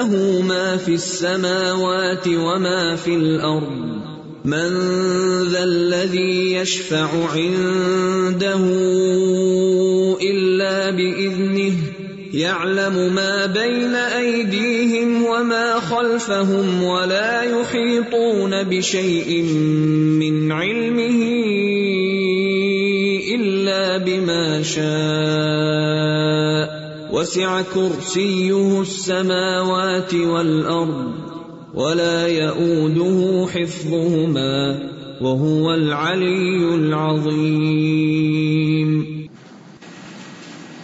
له ما في السماوات وما في الارض من ذا الذي يشفع عنده الا باذنه يعلم ما بين ايديهم وما خلفهم ولا يحيطون بشيء من علمه الا بما شاء وسع كرسيه السماوات والارض ولا يئوده حفظهما وهو العلي العظيم.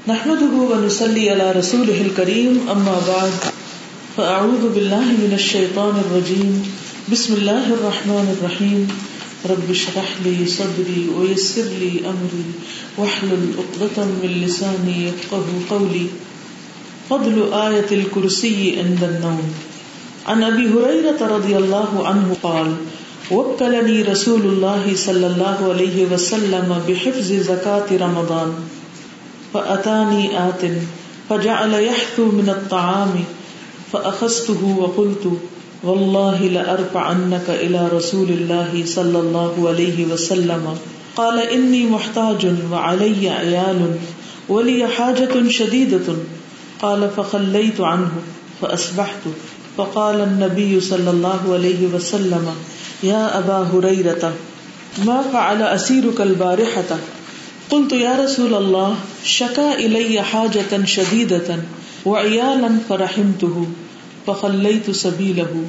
نحمده ونصلي على رسوله الكريم اما بعد فاعوذ بالله من الشيطان الرجيم. بسم الله الرحمن الرحيم. رب اشرح لي صدري ويسر لي امري واحلل عقدة من لساني يفقهوا قولي. فضل آية الكرسي عند النوم. عن ابي هريرة رضي الله عنه قال، وكلني رسول الله صلى الله عليه وسلم بحفظ زكاة رمضان. فأتاني آت، فجعل يحثو من الطعام، فأخذته وقلت والله لأرفعنك إلى رسول الله صلى الله عليه وسلم. قال إني محتاج وعلي عيال ولي حاجة شديدة قال فخليت عنه فأصبحت فقال النبي صلى الله عليه وسلم يا أبا هريرة ما فعل أسيرك البارحة قلت يا رسول الله شكا إلي حاجة شديدة وعيالا فرحمته. فخليت سبيله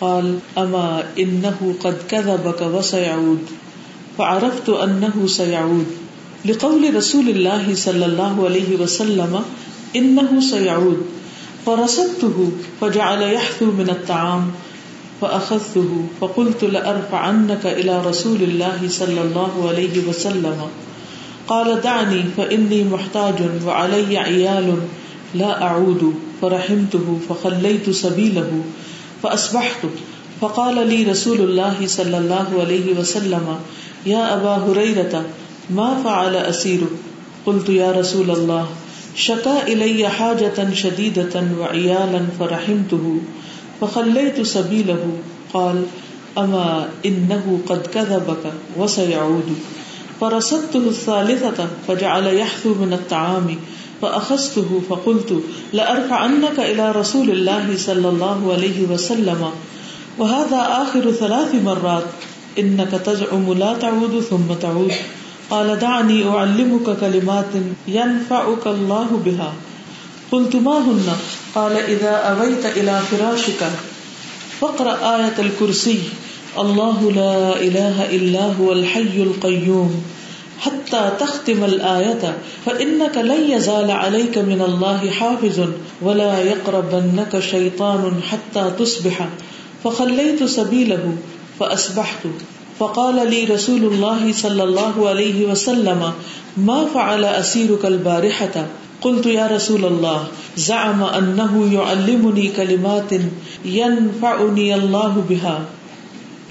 قال أما إنه قد كذبك وسيعود فعرفت أنه سيعود لقول رسول الله صلى الله عليه وسلم إنه سيعود فرصدته فجعل يحثو من الطعام فأخذته فقلت لأرفعنك إلى رسول الله صلى الله عليه وسلم قال دعني فإني محتاج وعلي عيال لا أعود، فرحمته، فخليت سبيله، فأصبحت. فقال لي رسول الله صلى الله عليه وسلم، يا أبا هريرة، ما فعل أسيرك؟ قلت، يا رسول الله، شكا إلي حاجة شديدة وعيالا فرحمته، فخليت سبيله. قال، أما إنه قد كذبك وسيعود فرصدته الثالثة، فجعل يحثو من الطعام فأخذته فقلت لأرفعنك إلى رسول الله صلى الله عليه وسلم. وهذا آخر ثلاث مرات. إنك تزعم لا تعود ثم تعود. قال دعني أعلمك كلمات ينفعك الله بها. قلت ما هن؟ قال إذا أويت إلى فراشك. فاقرأ آية الكرسي. الله لا إله إلا هو الحي القيوم. حتى تختم الآية، فإنك لن يزال عليك من الله حافظ ولا يقربنك شيطان حتى تصبح. فخليت سبيله فأصبحت. فقال لي رسول الله صلى الله عليه وسلم، ما فعل أسيرك البارحة؟ قلت، يا رسول الله، زعم أنه يعلمني كلمات ينفعني الله بها.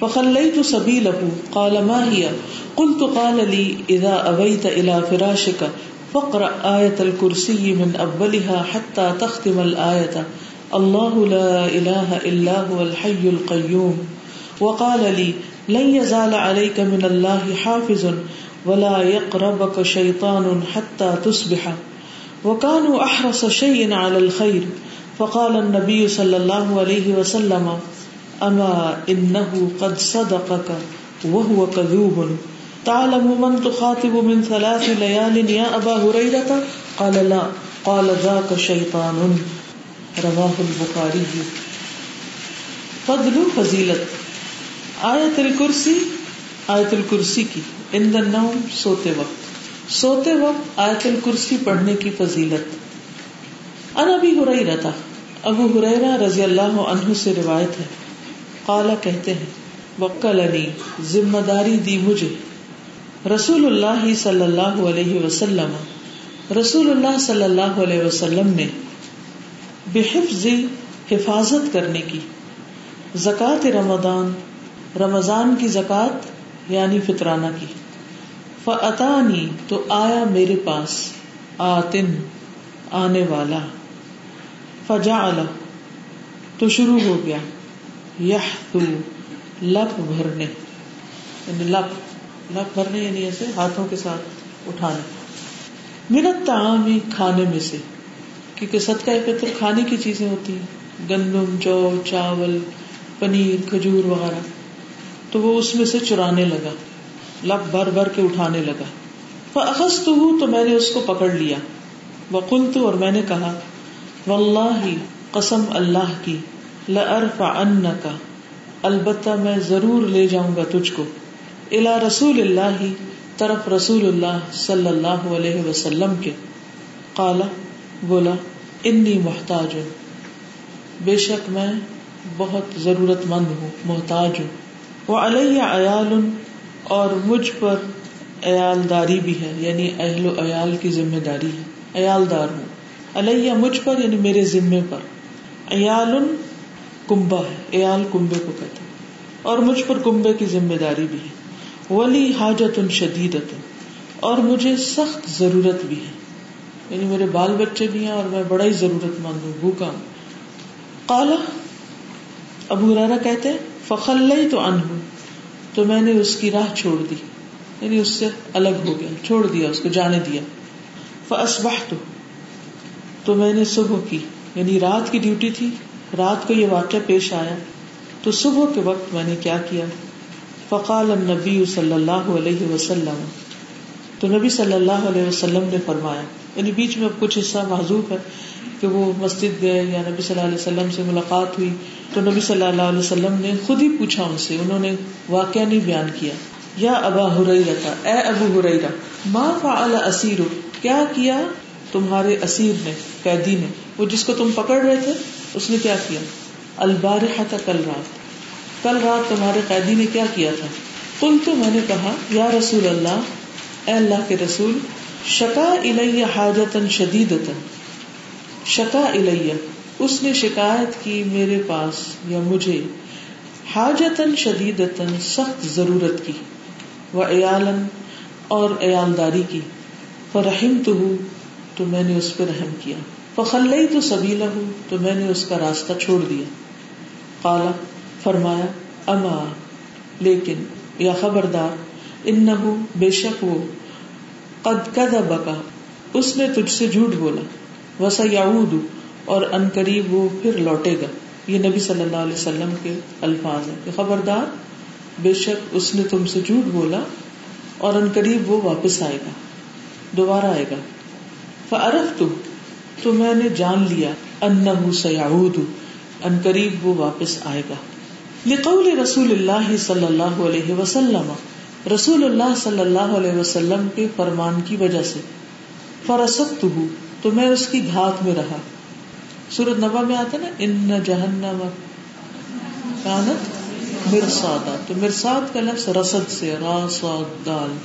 فخليت سبيله، قال، ما هي؟ قلت قال لي إذا أبيت إلى فراشك فاقرأ آية الكرسي من أولها حتى تختم الآية. الله لا إله إلا هو الحي القيوم. وقال لي، لن يزال عليك من الله حافظ ولا يقربك شيطان حتى تصبح. وكانوا أحرص شيء على الخير. فقال النبي صلى الله عليه وسلم، أما إنه قد صدقك وهو كذوب. تعلم من تخاطب من ثلاث ليال يا أبا هريرة قال لا. قال ذاك شيطان رواه البخاري فضل فضیلت. آیت الکرسی آیت الکرسی کی. ان النوم، سوتے وقت. سوتے وقت آیت الکرسی پڑھنے کی فضیلت. ان ابی ہریرہ تھا ابو ہریرہ رضی اللہ عنہ سے روایت ہے. قالا کہتے ہیں وکل علی ذمہ داری دی مجھے. رسول اللہ صلی اللہ علیہ وسلم، رسول اللہ صلی اللہ علیہ وسلم نے بحفظ حفاظت کرنے کی زکات رمضان رمضان کی زکات یعنی فطرانہ کی۔ فعطانی تو آیا میرے پاس، آتن، آنے والا۔ فجا تو شروع ہو گیا۔ یہ لپ بھرنے۔ یعنی لپ لپ بھرنے یعنی ایسے ہاتھوں کے ساتھ اٹھانے۔ منت تعامی کھانے میں سے، کیونکہ صدقہ فطر کھانے کی چیزیں ہوتی ہیں، گندم جو چاول، پنیر، کھجور وغیرہ۔ تو وہ اس میں سے چرانے لگا، لب بھر بھر کے اٹھانے لگا۔ فخص تو ہوں تو میں نے اس کو پکڑ لیا۔ وقل تو اور میں نے کہا واللہ قسم اللہ کی لرفع کا البتہ میں ضرور لے جاؤں گا تجھ کو۔ الا رسول اللہ، طرف رسول اللہ صلی اللہ علیہ وسلم کے۔ قالا بولا، انی محتاج۔ ہوں بے شک میں بہت ضرورت مند ہوں، محتاج ہوں۔ وہ علیہ عیال، اور مجھ پر عیال داری بھی ہے یعنی اہل و عیال کی ذمہ داری ہے۔ عیال دار ہوں۔ علیہ مجھ پر یعنی میرے ذمے پر۔ عیال کمبا ہے، عیال کمبے کو کہتے اور مجھ پر کمبے کی ذمہ داری بھی ہے۔ ولی حاجت ان شدید اور مجھے سخت ضرورت بھی ہے۔ یعنی میرے بال بچے بھی ہیں اور میں بڑا ہی ضرورت مند ہوں، بھوکا ہوں۔ کالا ابو رانا کہتے فخل تو ان ہوں تو میں نے اس کی راہ چھوڑ دی۔ یعنی اس سے الگ ہو گیا، چھوڑ دیا، اس کو جانے دیا۔ فسبہ تو تو میں نے صبح کی یعنی رات کی ڈیوٹی تھی، رات کو یہ واقعہ پیش آیا۔ تو صبح کے وقت میں نے کیا کیا؟ فقال النبی صلی اللہ علیہ وسلم، تو نبی صلی اللہ علیہ وسلم نے فرمایا یعنی بیچ میں اب کچھ حصہ معذوف ہے کہ وہ مسجد گئے یا نبی صلی اللہ علیہ وسلم سے ملاقات ہوئی، تو نبی صلی اللہ علیہ وسلم نے خود ہی پوچھا ان سے، انہوں نے واقعہ نہیں بیان کیا۔ یا ابا ہریرا تھا اے ابو ہریرا ما فعل اسیر، کیا کیا؟ تمہارے اسیر نے، قیدی نے، وہ جس کو تم پکڑ رہے تھے، اس نے کیا کیا؟ البارحہ کل رات۔ کل رات تمہارے قیدی نے کیا کیا تھا؟ کل تو میں نے کہا، یا رسول اللہ، اے اللہ کے رسول، شکا الیہ حاجتن شدیدتن شکا الیہ، اس نے شکایت کی میرے پاس یا مجھے۔ حاجتن شدیدتن سخت ضرورت کی وہ ایالن اور ایالداری کی۔ فرحم تو ہوں تو میں نے اس پہ رحم کیا۔ فخلئی تو سبیلا ہوں تو میں نے اس کا راستہ چھوڑ دیا۔ کالا فرمایا، اما، لیکن، یا خبردار ان بے شک وہ، قد قد بکا اس نے تجھ سے جھوٹ بولا وسا یعود اور ان قریب وہ پھر لوٹے گا۔ یہ نبی صلی اللہ علیہ وسلم کے الفاظ ہیں کہ خبردار، بے شک اس نے تم سے جھوٹ بولا، اور ان قریب وہ واپس آئے گا، دوبارہ آئے گا۔ فعرف تو تو میں نے جان لیا ان سیاود ان قریب وہ واپس آئے گا۔ لقول رسول اللہ صلی اللہ علیہ وسلم، رسول اللہ صلی اللہ علیہ وسلم کے فرمان کی وجہ سے۔ فرست تو میں اس کی گھات میں رہا۔ سورت نبا میں آتا نا، ان جہنم کانت مرسادا تو مرساد کا لفظ رسد سے راساد دال۔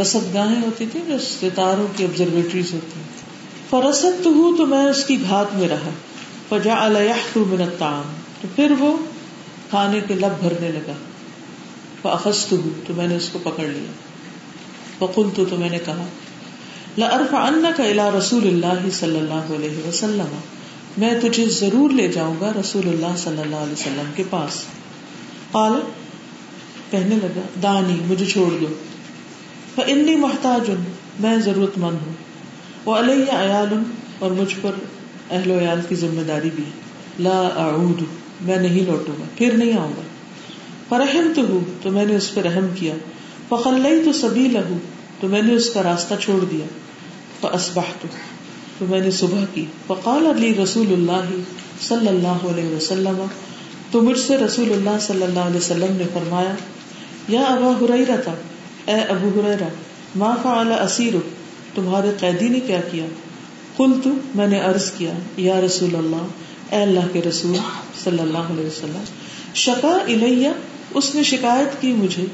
رسد گاہیں ہوتی تھی جو ستاروں کی آبزرویٹریز ہوتی ہیں۔ فرسد تو ہوں تو میں اس کی گھات میں رہا۔ فجا الح من الطعام۔ تو پھر وہ کھانے کے لب بھرنے لگا۔ فاخذت تو میں نے اس کو پکڑ لیا۔ فقلت، تو میں نے کہا، لأرفعنك الى رسول اللہ صلی اللہ علیہ وسلم۔ میں تجھے ضرور لے جاؤں گا رسول اللہ صلی اللہ علیہ وسلم کے پاس۔ قال، کہنے لگا، دانی، مجھے چھوڑ دو۔ فانی محتاج، میں ضرورت مند ہوں۔ وہ علیہ عیال اور مجھ پر اہل و عیال کی ذمہ داری بھی۔ لا اعود میں نہیں لوٹوں گا، پھر نہیں آؤں گا۔ فرحم تو ہوں تو میں نے اس پہ رحم کیا۔ فخلئی تو سبھی لہو تو میں نے اس کا راستہ چھوڑ دیا۔ فاصبحت تو میں نے صبح کی۔ فقال علی رسول اللہ صلی اللہ علیہ وسلم، تو مجھ سے رسول اللہ صلی اللہ علیہ وسلم نے فرمایا، یا ابا ہریرا تھا اے ابو ہریرا ما فعل اسیر تمہارے قیدی نے کیا کیا؟ قلت، میں نے عرض کیا، یا رسول اللہ اے اللہ کے رسول صلی اللہ علیہ وسلم شکا الیہ، اس نے شکایت کی مجھے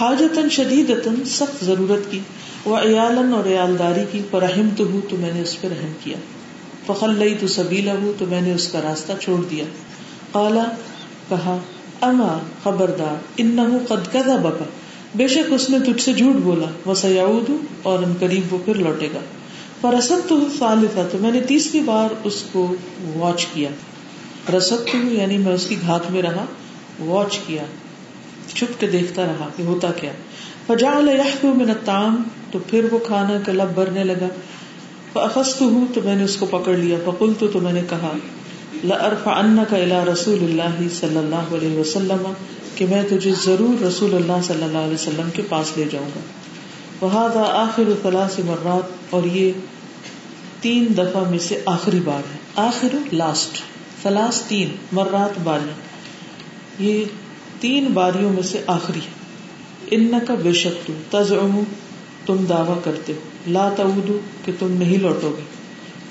حاجتن شدید سخت ضرورت کی وہ ایالن اور ایالداری کی فرحم تو ہوں تو میں نے اس پہ رحم کیا۔ فخل لئی تو سبیلا ہوں تو میں نے اس کا راستہ چھوڑ دیا۔ کالا کہا، اما خبردار ان قد کدا بکا بے شک اس نے تجھ سے جھوٹ بولا وہ سیاؤد اور ان قریب وہ پھر لوٹے گا۔ پر رسد تو ثالثہ تو میں نے تیسری بار اس کو واچ کیا۔ رسد تو یعنی میں اس کی گھات میں رہا واچ کیا۔ چھپ کے دیکھتا رہا کہ ہوتا کیا۔ فجا من الطعام، تو پھر وہ کھانا کا لب بھرنے لگا۔ فاخذت ہوں تو میں نے اس کو پکڑ لیا۔ فقلت، تو میں نے کہا لارفعنك الى رسول اللہ صلی اللہ علیہ وسلم، کہ میں تجھے ضرور رسول اللہ صلی اللہ علیہ وسلم کے پاس لے جاؤں گا۔ وهذا آخر ثلاث مرات، اور یہ تین دفعہ میں سے آخری بار ہے۔ آخر لاسٹ ثلاث تین، مرات باری یہ تین باریوں میں سے آخری ہے۔ ان کا بے شک تو تزعم تم دعوی کرتے ہو۔ لا تعودو، کہ تم نہیں لوٹو گے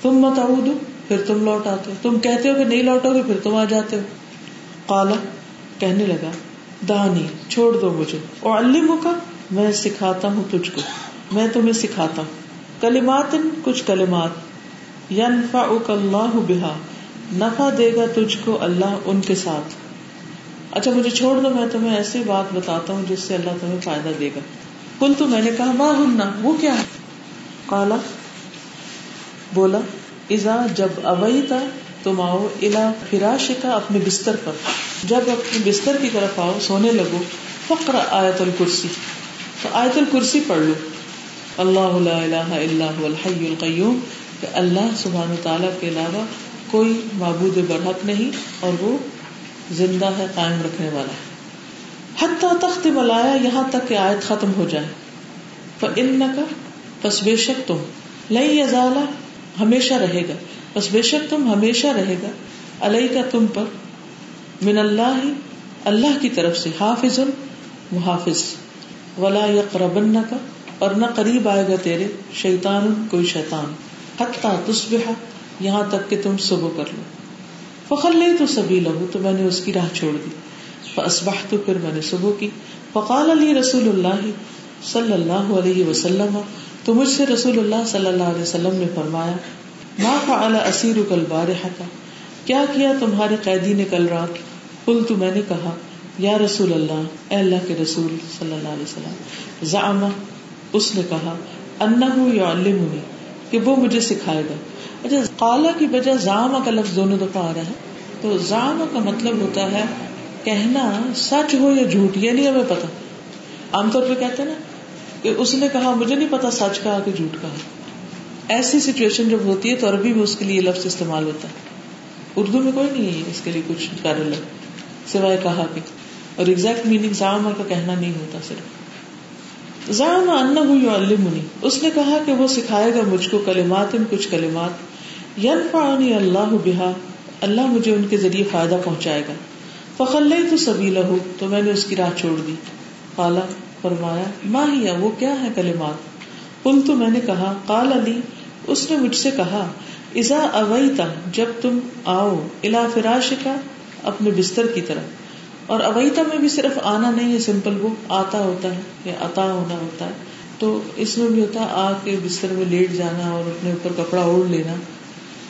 تم مت تعودو، پھر تم لوٹ آتے ہو۔ تم کہتے ہو کہ نہیں لوٹو گے پھر تم آ جاتے ہو۔ قالا، کہنے لگا، دانی، چھوڑ دو مجھے۔ اور علم کا میں سکھاتا ہوں تجھ کو۔ میں تمہیں سکھاتا ہوں۔ کلمات کچھ کلمات۔ ینفعک اللہ بہا، نفع دے گا تجھ کو اللہ ان کے ساتھ۔ اچھا مجھے چھوڑ دو، میں تمہیں ایسی بات بتاتا ہوں جس سے اللہ تمہیں فائدہ دے گا۔ کل تو، میں نے کہا ماں ہننا وہ کیا ہے؟ کالا بولا ازا جب ابئی تھا تم آؤ الا فراش کا اپنے بستر پر۔ جب اپنے بستر کی طرف آؤ، سونے لگو فقر آیت الکرسی۔ تو آیت الکرسی پڑھ لو۔ اللہ لا الہ الا هو الحی القیوم، کہ اللہ سبحانہ تعالیٰ کے علاوہ کوئی معبود برحق نہیں اور وہ زندہ ہے، قائم رکھنے والا ہے۔ حتیٰ تخت ملایا یہاں تک کہ آیت ختم ہو جائے۔ ان کا بس بے شک تم لئی ازالا ہمیشہ رہے گا۔ بس بے شک تم، ہمیشہ رہے گا۔ علیہ کا تم پر، من اللہ ہی اللہ کی طرف سے حافظ، محافظ۔ ولا یقربن کا اور نہ قریب آئے گا تیرے، شیطان، کوئی شیطان۔ حتیٰ تصبح، یہاں تک کہ تم صبح کر لو۔ فخر لے تو سبھی لہو تو میں نے اس کی راہ چھوڑ دی۔ اسبح تو پھر میں نے صبح کی۔ فقال علی رسول اللہ صلی اللہ علیہ وسلم، تو مجھ سے رسول اللہ صلی اللہ علیہ وسلم نے فرمایا، ما فعل اسیر کل بارحہ کیا کیا تمہارے قیدی نے کل رات؟ قل تو میں نے کہا، یا رسول اللہ، اے اللہ کے رسول صلی اللہ علیہ وسلم زعما اس نے کہا، انہو یعلمنی، کہ وہ مجھے سکھائے گا۔ اچھا کالا کی وجہ زام کا لفظ دونوں دفعہ آ رہا ہے۔ تو زام کا مطلب ہوتا ہے کہنا سچ ہو یا جھوٹ یہ نہیں ہمیں پتا عام طور پہ کہتے نا کہ اس نے کہا، مجھے نہیں پتا سچ کہا کہ جھوٹ کہا۔ ایسی سچویشن جب ہوتی ہے تو عربی میں اس کے لیے لفظ استعمال ہوتا ہے۔ اردو میں کوئی نہیں ہے اس کے لیے کچھ کر سوائے کہا کہ اور ایگزیکٹ میننگ زام کا کہنا نہیں ہوتا صرف۔ زام ان اس نے کہا کہ وہ سکھائے گا مجھ کو کلمات کچھ کلمات۔ ینفعنی اللہ بہا۔ اللہ مجھے ان کے ذریعے فائدہ پہنچائے گا۔ فخل تو سبھی لہو تو میں نے اس کی راہ چھوڑ دی۔ کالا فرمایا ماں ہی وہ کیا ہے کلمات؟ کل تو میں نے کہا کال علی اس نے مجھ سے کہا ازا اویتا جب تم آؤ الا فراش کا اپنے بستر کی طرف۔ اور اویتا میں بھی صرف آنا نہیں ہے، سمپل وہ آتا ہوتا ہے یا عطا ہونا ہوتا ہے۔ تو اس میں بھی ہوتا ہے، آ کے بستر میں لیٹ جانا اور اپنے اوپر کپڑا اوڑھ لینا۔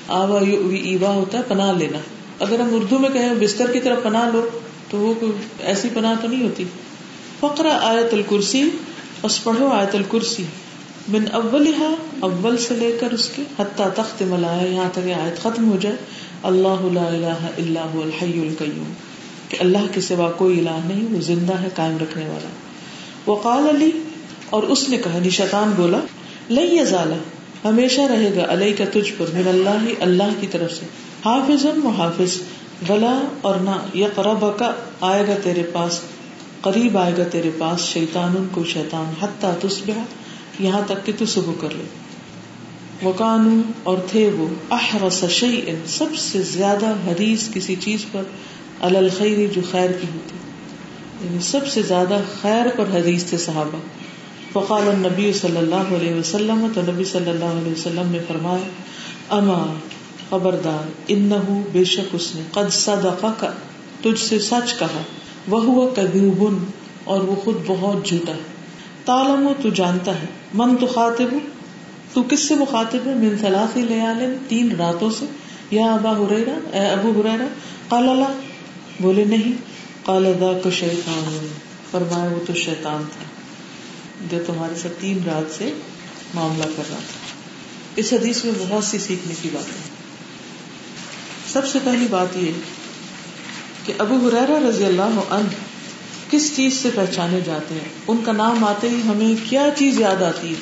آوا ایوا ہوتا ہے، پناہ لینا۔ اگر ہم اردو میں کہیں بستر کی طرف پناہ لو، تو وہ کوئی ایسی پناہ تو نہیں ہوتی۔ فقرا آیت الکرسی بس پڑھو آیت الکرسی۔ بن اول اول سے لے کر اس کے حتیٰ تخت ملایا یہاں تک آیت ختم ہو جائے۔ اللہ الہ الا هو الحی القیوم۔ کہ اللہ کے سوا کوئی الہ نہیں، وہ زندہ ہے قائم رکھنے والا۔ وقال علی، اور اس نے کہا یعنی نشان بولا لئی یزالا ہمیشہ رہے گا علیہ کا تجھ پر، من اللہ اللہ کی طرف سے۔ حافظ محافظ بلا اور نہ یا قرب کا آئے گا تیرے پاس، قریب آئے گا تیرے پاس شیطان ان کو شیطان، حتیٰ تصبح یہاں تک کہ تو صبح کر لے۔ وہ قانون اور تھے وہ، احرس شیئن، سب سے زیادہ حریص کسی چیز پر الخیری جو خیر کی ہوتی یعنی سب سے زیادہ خیر پر حدیث تھے صحابہ۔ فقال النبی صلی اللہ علیہ وسلم، تو نبی صلی اللہ علیہ وسلم نے فرمایا، اما خبردار ان بے شک اس نے قد صدقہ کا تجھ سے سچ کہا وہ ہوا کدوبن اور وہ خود بہت جھوٹا ہے۔ تالم تو جانتا ہے۔ من تو خاطب تو کس سے مخاطب ہے؟ من ثلاثی لیال، تین راتوں سے۔ یا ابا ہریرا اے ابو ہریرا قال اللہ بولے، نہیں. قال، ذاک شیطان. فرمایا، وہ تو شیطان تھا۔ جو تمہارے ساتھ تین رات سے معاملہ کر رہا تھا۔ اس حدیث میں بہت سی سیکھنے کی بات ہے سب سے پہلی بات یہ کہ ابو حرارا رضی اللہ عنہ کس چیز سے پہچانے جاتے ہیں؟ ان کا نام آتے ہی ہمیں کیا چیز یاد آتی ہے؟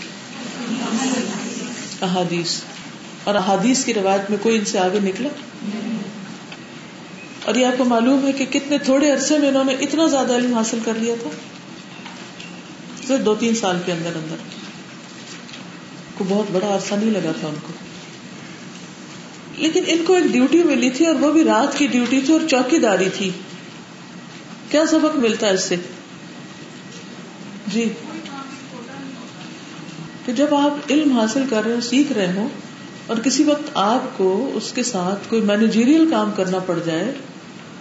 احادیث۔ اور احادیث کی روایت میں کوئی ان سے آگے نکلا؟ اور یہ آپ کو معلوم ہے کہ کتنے تھوڑے عرصے میں انہوں نے اتنا زیادہ علم حاصل کر لیا تھا۔ صرف دو تین سال کے اندر اندر۔ کو بہت بڑا عرصہ نہیں لگا تھا ان کو۔ لیکن ان کو ایک ڈیوٹی ملی تھی اور وہ بھی رات کی ڈیوٹی تھی اور چوکی داری تھی۔ کیا سبق ملتا ہے اس سے؟ جی۔ کہ جب آپ علم حاصل کر رہے ہو، سیکھ رہے ہو اور کسی وقت آپ کو اس کے ساتھ کوئی مینیجیریل کام کرنا پڑ جائے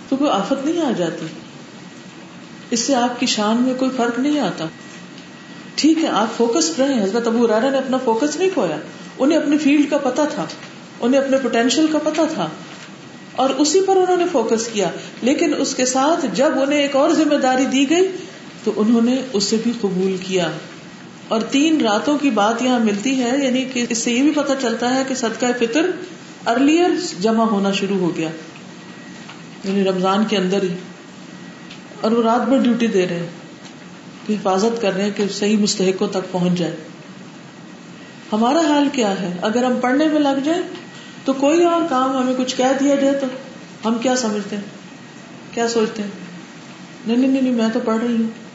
تو کوئی آفت نہیں آ جاتی۔ اس سے آپ کی شان میں کوئی فرق نہیں آتا۔ ٹھیک ہے، آپ فوکس رہے حضرت ابو رارا نے اپنا فوکس نہیں کھویا۔ انہیں اپنی فیلڈ کا پتا تھا۔ انہیں اپنے پوٹینشیل کا پتا تھا۔ اور اسی پر انہوں نے فوکس کیا۔ لیکن اس کے ساتھ جب انہیں ایک اور ذمہ داری دی گئی، تو انہوں نے اسے بھی قبول کیا۔ اور تین راتوں کی بات یہاں ملتی ہے یعنی کہ اس سے یہ بھی پتا چلتا ہے کہ صدقہ فطر ارلیئر جمع ہونا شروع ہو گیا۔ یعنی رمضان کے اندر ہی۔ اور وہ رات بھر ڈیوٹی دے رہے ہیں کہ حفاظت کر رہے ہیں کہ صحیح مستحقوں تک پہنچ جائے۔ ہمارا حال کیا ہے؟ اگر ہم پڑھنے میں لگ جائیں تو کوئی اور کام ہمیں کچھ کہہ دیا جائے تو ہم کیا سمجھتے ہیں؟ کیا سوچتے ہیں؟ نہیں نہیں نہیں میں تو پڑھ رہی ہوں۔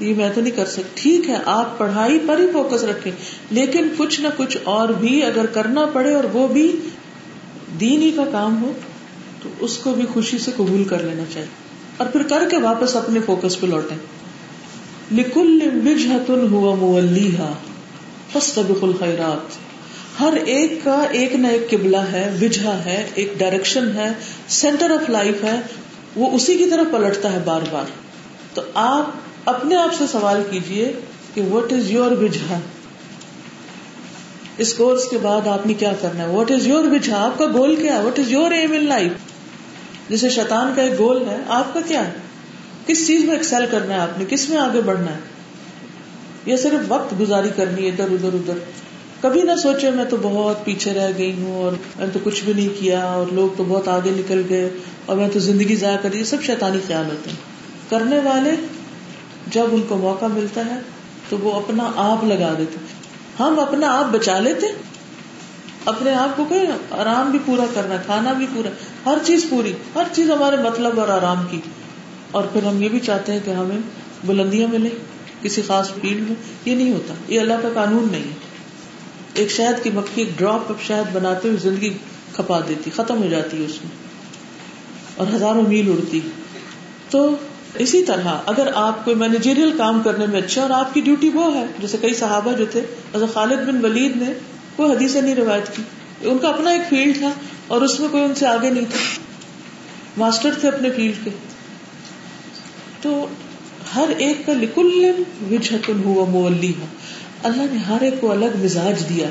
یہ میں تو نہیں کر سکتی۔ ٹھیک ہے، آپ پڑھائی پر ہی فوکس رکھے لیکن کچھ نہ کچھ اور بھی اگر کرنا پڑے اور وہ بھی دین ہی کا کام ہو تو اس کو بھی خوشی سے قبول کر لینا چاہیے۔ اور پھر کر کے واپس اپنے فوکس پہ لوٹے لکل وجہتن ہوا مولیہ فاستبقوا الخیرات۔ ہر ایک کا ایک نہ ایک قبلہ ہے، وجہ ہے، ایک ڈائریکشن ہے سینٹر آف لائف ہے، وہ اسی کی طرف پلٹتا ہے بار بار۔ تو آپ اپنے آپ سے سوال کیجیے کہ وٹ از یور وجہ؟ اس کورس کے بعد آپ نے کیا کرنا ہے؟ وٹ از یور وجہ؟ آپ کا گول کیا ہے؟ What is your aim in life جیسے شیطان کا ایک گول ہے، آپ کا کیا؟ ہے کس چیز میں ایکسل کرنا ہے آپ نے؟ کس میں آگے بڑھنا ہے؟ یا صرف وقت گزاری کرنی ہے ادھر ادھر ادھر۔ کبھی نہ سوچے میں تو بہت پیچھے رہ گئی ہوں اور میں تو کچھ بھی نہیں کیا اور لوگ تو بہت آگے نکل گئے اور میں تو زندگی ضائع کر سب شیطانی خیال ہوتے ہیں۔ کرنے والے جب ان کو موقع ملتا ہے تو وہ اپنا آپ لگا دیتے ہم اپنا آپ بچا لیتے اپنے آپ کو کہ آرام بھی پورا کرنا کھانا بھی پورا، ہر چیز پوری، ہر چیز ہمارے مطلب اور آرام کی۔ اور پھر ہم یہ بھی چاہتے ہیں کہ ہمیں بلندیاں ملے کسی خاص فیلڈ میں، یہ نہیں ہوتا، یہ اللہ کا قانون نہیں ہے۔ ایک شہد کی مکھی، ایک ڈراپ آف شہد بناتے ہوئے زندگی کھپا دیتی، ختم ہو جاتی ہے اس میں۔ اور ہزاروں میل اڑتی۔ تو اسی طرح اگر آپ کوئی مینیجیریل کام کرنے میں اچھا اور آپ کی ڈیوٹی وہ ہے، جیسے کئی صحابہ جو تھے خالد بن ولید نے کوئی حدیث نہیں روایت کی۔ ان کا اپنا ایک فیلڈ تھا اور اس میں کوئی ان سے آگے نہیں تھا۔ ماسٹر تھے اپنے فیلڈ کے۔ تو ہر ایک کا لکل وجہتن ہوا مولی ہے اللہ نے ہر ایک کو الگ مزاج دیا۔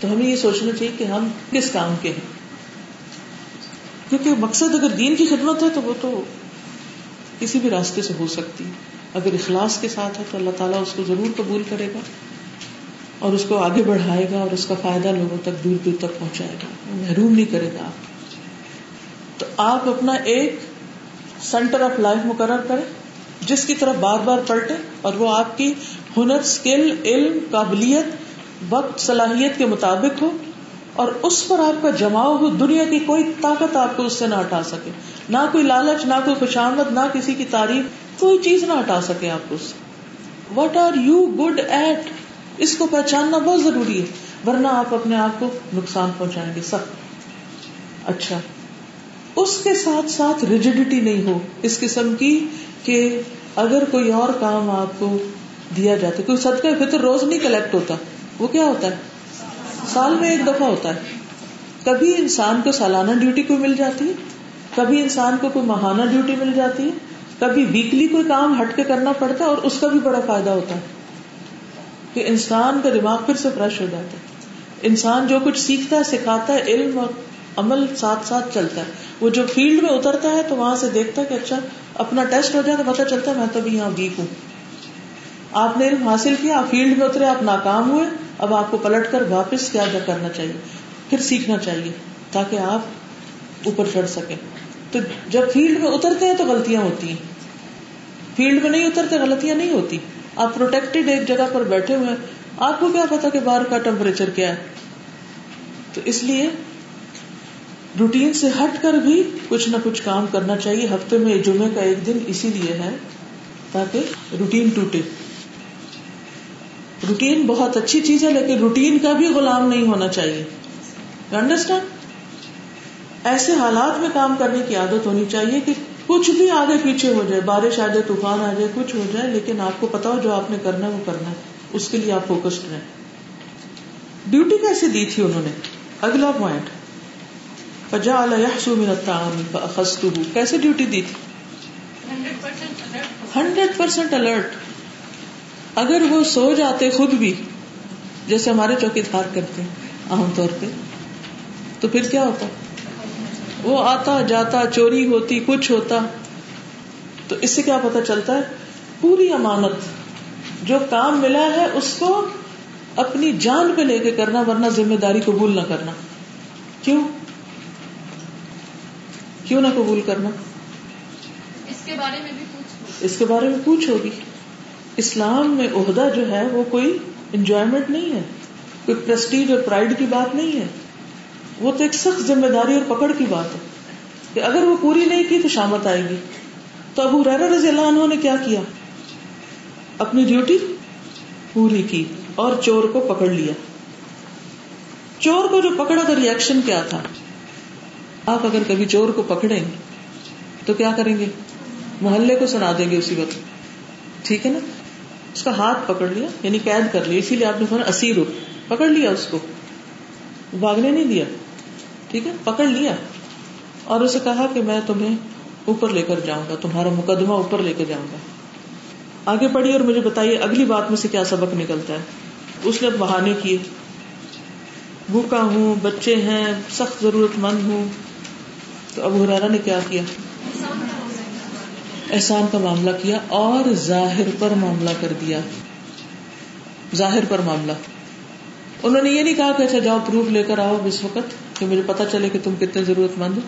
تو ہمیں یہ سوچنا چاہیے کہ ہم کس کام کے ہیں۔ کیونکہ مقصد اگر دین کی خدمت ہے تو وہ تو کسی بھی راستے سے ہو سکتی۔ اگر اخلاص کے ساتھ ہے تو اللہ تعالیٰ اس کو ضرور قبول کرے گا۔ اور اس کو آگے بڑھائے گا اور اس کا فائدہ لوگوں تک دور دور تک پہنچائے گا۔ محروم نہیں کرے گا آپ۔ تو آپ اپنا ایک سینٹر آف لائف مقرر کریں، جس کی طرف بار بار پلٹے اور وہ آپ کی ہنر اسکل علم، قابلیت، وقت، صلاحیت کے مطابق ہو اور اس پر آپ کا جماؤ ہو، دنیا کی کوئی طاقت آپ کو اس سے نہ ہٹا سکے۔ نہ کوئی لالچ، نہ کوئی خوشامد، نہ کسی کی تعریف، کوئی چیز نہ ہٹا سکے آپ کو اس سے۔ What are you good at اس کو پہچاننا بہت ضروری ہے، ورنہ آپ اپنے آپ کو نقصان پہنچائیں گے سب اچھا۔ اس کے ساتھ ساتھ ریجیڈیٹی نہیں ہو، اس قسم کی کہ اگر کوئی اور کام آپ کو دیا جاتا کوئی صدقہ فطر روز نہیں کلیکٹ ہوتا، وہ کیا ہوتا ہے؟ سال میں ایک دفعہ ہوتا ہے۔ کبھی انسان کو سالانہ ڈیوٹی کوئی مل جاتی ہے، کبھی انسان کو کوئی ماہانہ ڈیوٹی مل جاتی ہے، کبھی ویکلی کوئی کام ہٹ کے کرنا پڑتا ہے اور اس کا بھی بڑا فائدہ ہوتا ہے۔ کہ انسان کا دماغ پھر سے فریش ہو جاتا ہے۔ انسان جو کچھ سیکھتا ہے، سکھاتا ہے، علم اور عمل ساتھ ساتھ چلتا ہے۔ وہ جو فیلڈ میں اترتا ہے تو وہاں سے دیکھتا ہے کہ اچھا اپنا ٹیسٹ ہو جائے تو پتا چلتا ہے میں تو بھی یہاں ویک ہوں۔ آپ نے علم حاصل کیا، آپ فیلڈ میں اترے، آپ ناکام ہوئے، اب آپ کو پلٹ کر واپس کیا کرنا چاہیے؟ پھر سیکھنا چاہیے تاکہ آپ اوپر چڑھ سکیں۔ تو جب فیلڈ میں اترتے ہیں تو غلطیاں ہوتی ہیں۔ فیلڈ میں نہیں اترتے، غلطیاں نہیں ہوتی۔ آپ پروٹیکٹڈ ایک جگہ پر بیٹھے ہوئے آپ کو کیا پتا کہ باہر کا ٹیمپریچر کیا ہے؟ تو اس لیے روٹین سے ہٹ کر بھی کچھ نہ کچھ کام کرنا چاہیے۔ ہفتے میں جمعے کا ایک دن اسی لیے ہے تاکہ روٹین ٹوٹے۔ روٹین بہت اچھی چیز ہے، لیکن روٹین کا بھی غلام نہیں ہونا چاہیے۔ انڈرسٹینڈ ایسے حالات میں کام کرنے کی عادت ہونی چاہیے کہ کچھ بھی آگے پیچھے ہو جائے، بارش آ جائے، طوفان آ جائے، کچھ ہو جائے، لیکن آپ کو پتا ہو جو آپ نے کرنا وہ کرنا ہے۔ اس کے لیے آپ فوکسڈ رہیں۔ ڈیوٹی کیسے دی تھی انہوں نے؟ اگلا پوائنٹ فجا کیسے ڈیوٹی دی تھی؟ ہنڈریڈ پرسینٹ الرٹ اگر وہ سو جاتے خود بھی، جیسے ہمارے چوکی دار کرتے ہیں، عام طور پہ، تو پھر کیا ہوتا؟ وہ آتا جاتا چوری ہوتی کچھ ہوتا تو اس سے کیا پتا چلتا ہے؟ پوری امانت جو کام ملا ہے اس کو اپنی جان پہ لے کے کرنا ورنہ ذمہ داری قبول نہ کرنا۔ کیوں؟ کیوں نہ قبول کرنا؟ اس کے بارے میں بھی پوچھ اس کے بارے میں پوچھ ہوگی۔ اسلام میں عہدہ جو ہے وہ کوئی انجوائمنٹ نہیں ہے۔ کوئی پرسٹیج اور پرائڈ کی بات نہیں ہے۔ وہ تو ایک سخت ذمہ داری اور پکڑ کی بات ہے کہ اگر وہ پوری نہیں کی تو شامت آئے گی۔ تو ابو ریرا رضی اللہ عنہ نے کیا کیا؟ اپنی ڈیوٹی پوری کی اور چور کو پکڑ لیا۔ چور کو جو پکڑا تو ریئیکشن کیا تھا؟ آپ اگر کبھی چور کو پکڑیں تو کیا کریں گے؟ محلے کو سنا دیں گے اسی وقت۔ ٹھیک ہے نا؟ اس کا ہاتھ پکڑ لیا یعنی قید کر لیا۔ اسی لیے آپ نے اسیر پکڑ لیا اس کو۔ بھاگنے نہیں دیا۔ ٹھیک ہے؟ پکڑ لیا۔ اور اسے کہا کہ میں تمہیں اوپر لے کر جاؤں گا، تمہارا مقدمہ اوپر لے کر جاؤں گا۔ آگے پڑھی اور مجھے بتائیے اگلی بات میں سے کیا سبق نکلتا ہے۔ اس نے بہانے کیے۔ بھوکا ہوں، بچے ہیں، سخت ضرورت مند ہوں۔ تو اب حرارا نے کیا کیا؟ احسان کا معاملہ کیا اور ظاہر پر معاملہ کر دیا۔ ظاہر پر معاملہ۔ انہوں نے یہ نہیں کہا کہ اچھا جاؤ، پروف لے کر آؤ اس وقت۔ کہ مجھے پتا چلے کہ تم کتنے ضرورت مند ہو۔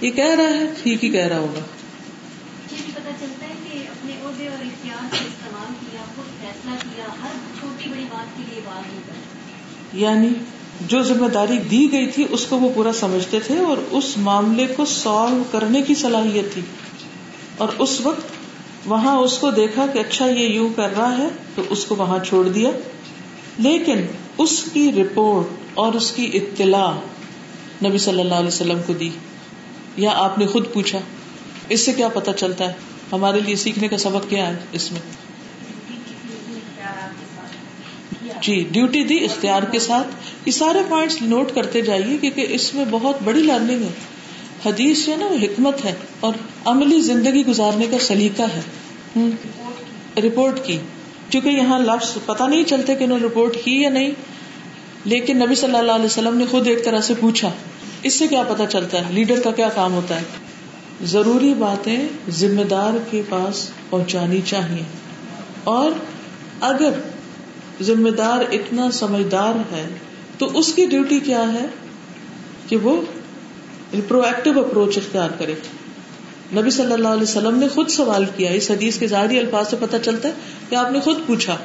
یہ کہہ رہا ہے ٹھیک ہی کہہ رہا ہوگا۔ یعنی جو ذمہ داری دی گئی تھی اس کو وہ پورا سمجھتے تھے اور اس معاملے کو سالو کرنے کی صلاحیت تھی۔ اور اس وقت وہاں اس کو دیکھا کہ اچھا یہ یوں کر رہا ہے تو اس کو وہاں چھوڑ دیا۔ لیکن اس کی رپورٹ اور اس کی اطلاع نبی صلی اللہ علیہ وسلم کو دی یا آپ نے خود پوچھا اس سے کیا پتا چلتا ہے ہمارے لیے سیکھنے کا سبق کیا ہے اس میں جی ڈیوٹی دی اختیار کے ساتھ یہ سارے پوائنٹس نوٹ کرتے جائیے کیونکہ اس میں بہت بڑی لرننگ ہے حدیث جو ہے نا وہ حکمت ہے اور عملی زندگی گزارنے کا سلیقہ ہے رپورٹ کی کیونکہ یہاں لفظ پتا نہیں چلتے کہ انہوں نے رپورٹ کی یا نہیں لیکن نبی صلی اللہ علیہ وسلم نے خود ایک طرح سے پوچھا، اس سے کیا پتا چلتا ہے؟ لیڈر کا کیا کام ہوتا ہے؟ ضروری باتیں ذمہ دار کے پاس پہنچانی چاہیے۔ اور اگر ذمہ دار اتنا سمجھدار ہے، تو اس کی ڈیوٹی کیا ہے؟ کہ وہ پرو ایکٹیو اپروچ اختیار کرے۔ نبی صلی اللہ علیہ وسلم نے خود سوال کیا، اس حدیث کے ظاہری الفاظ سے پتہ چلتا ہے کہ آپ نے خود پوچھا۔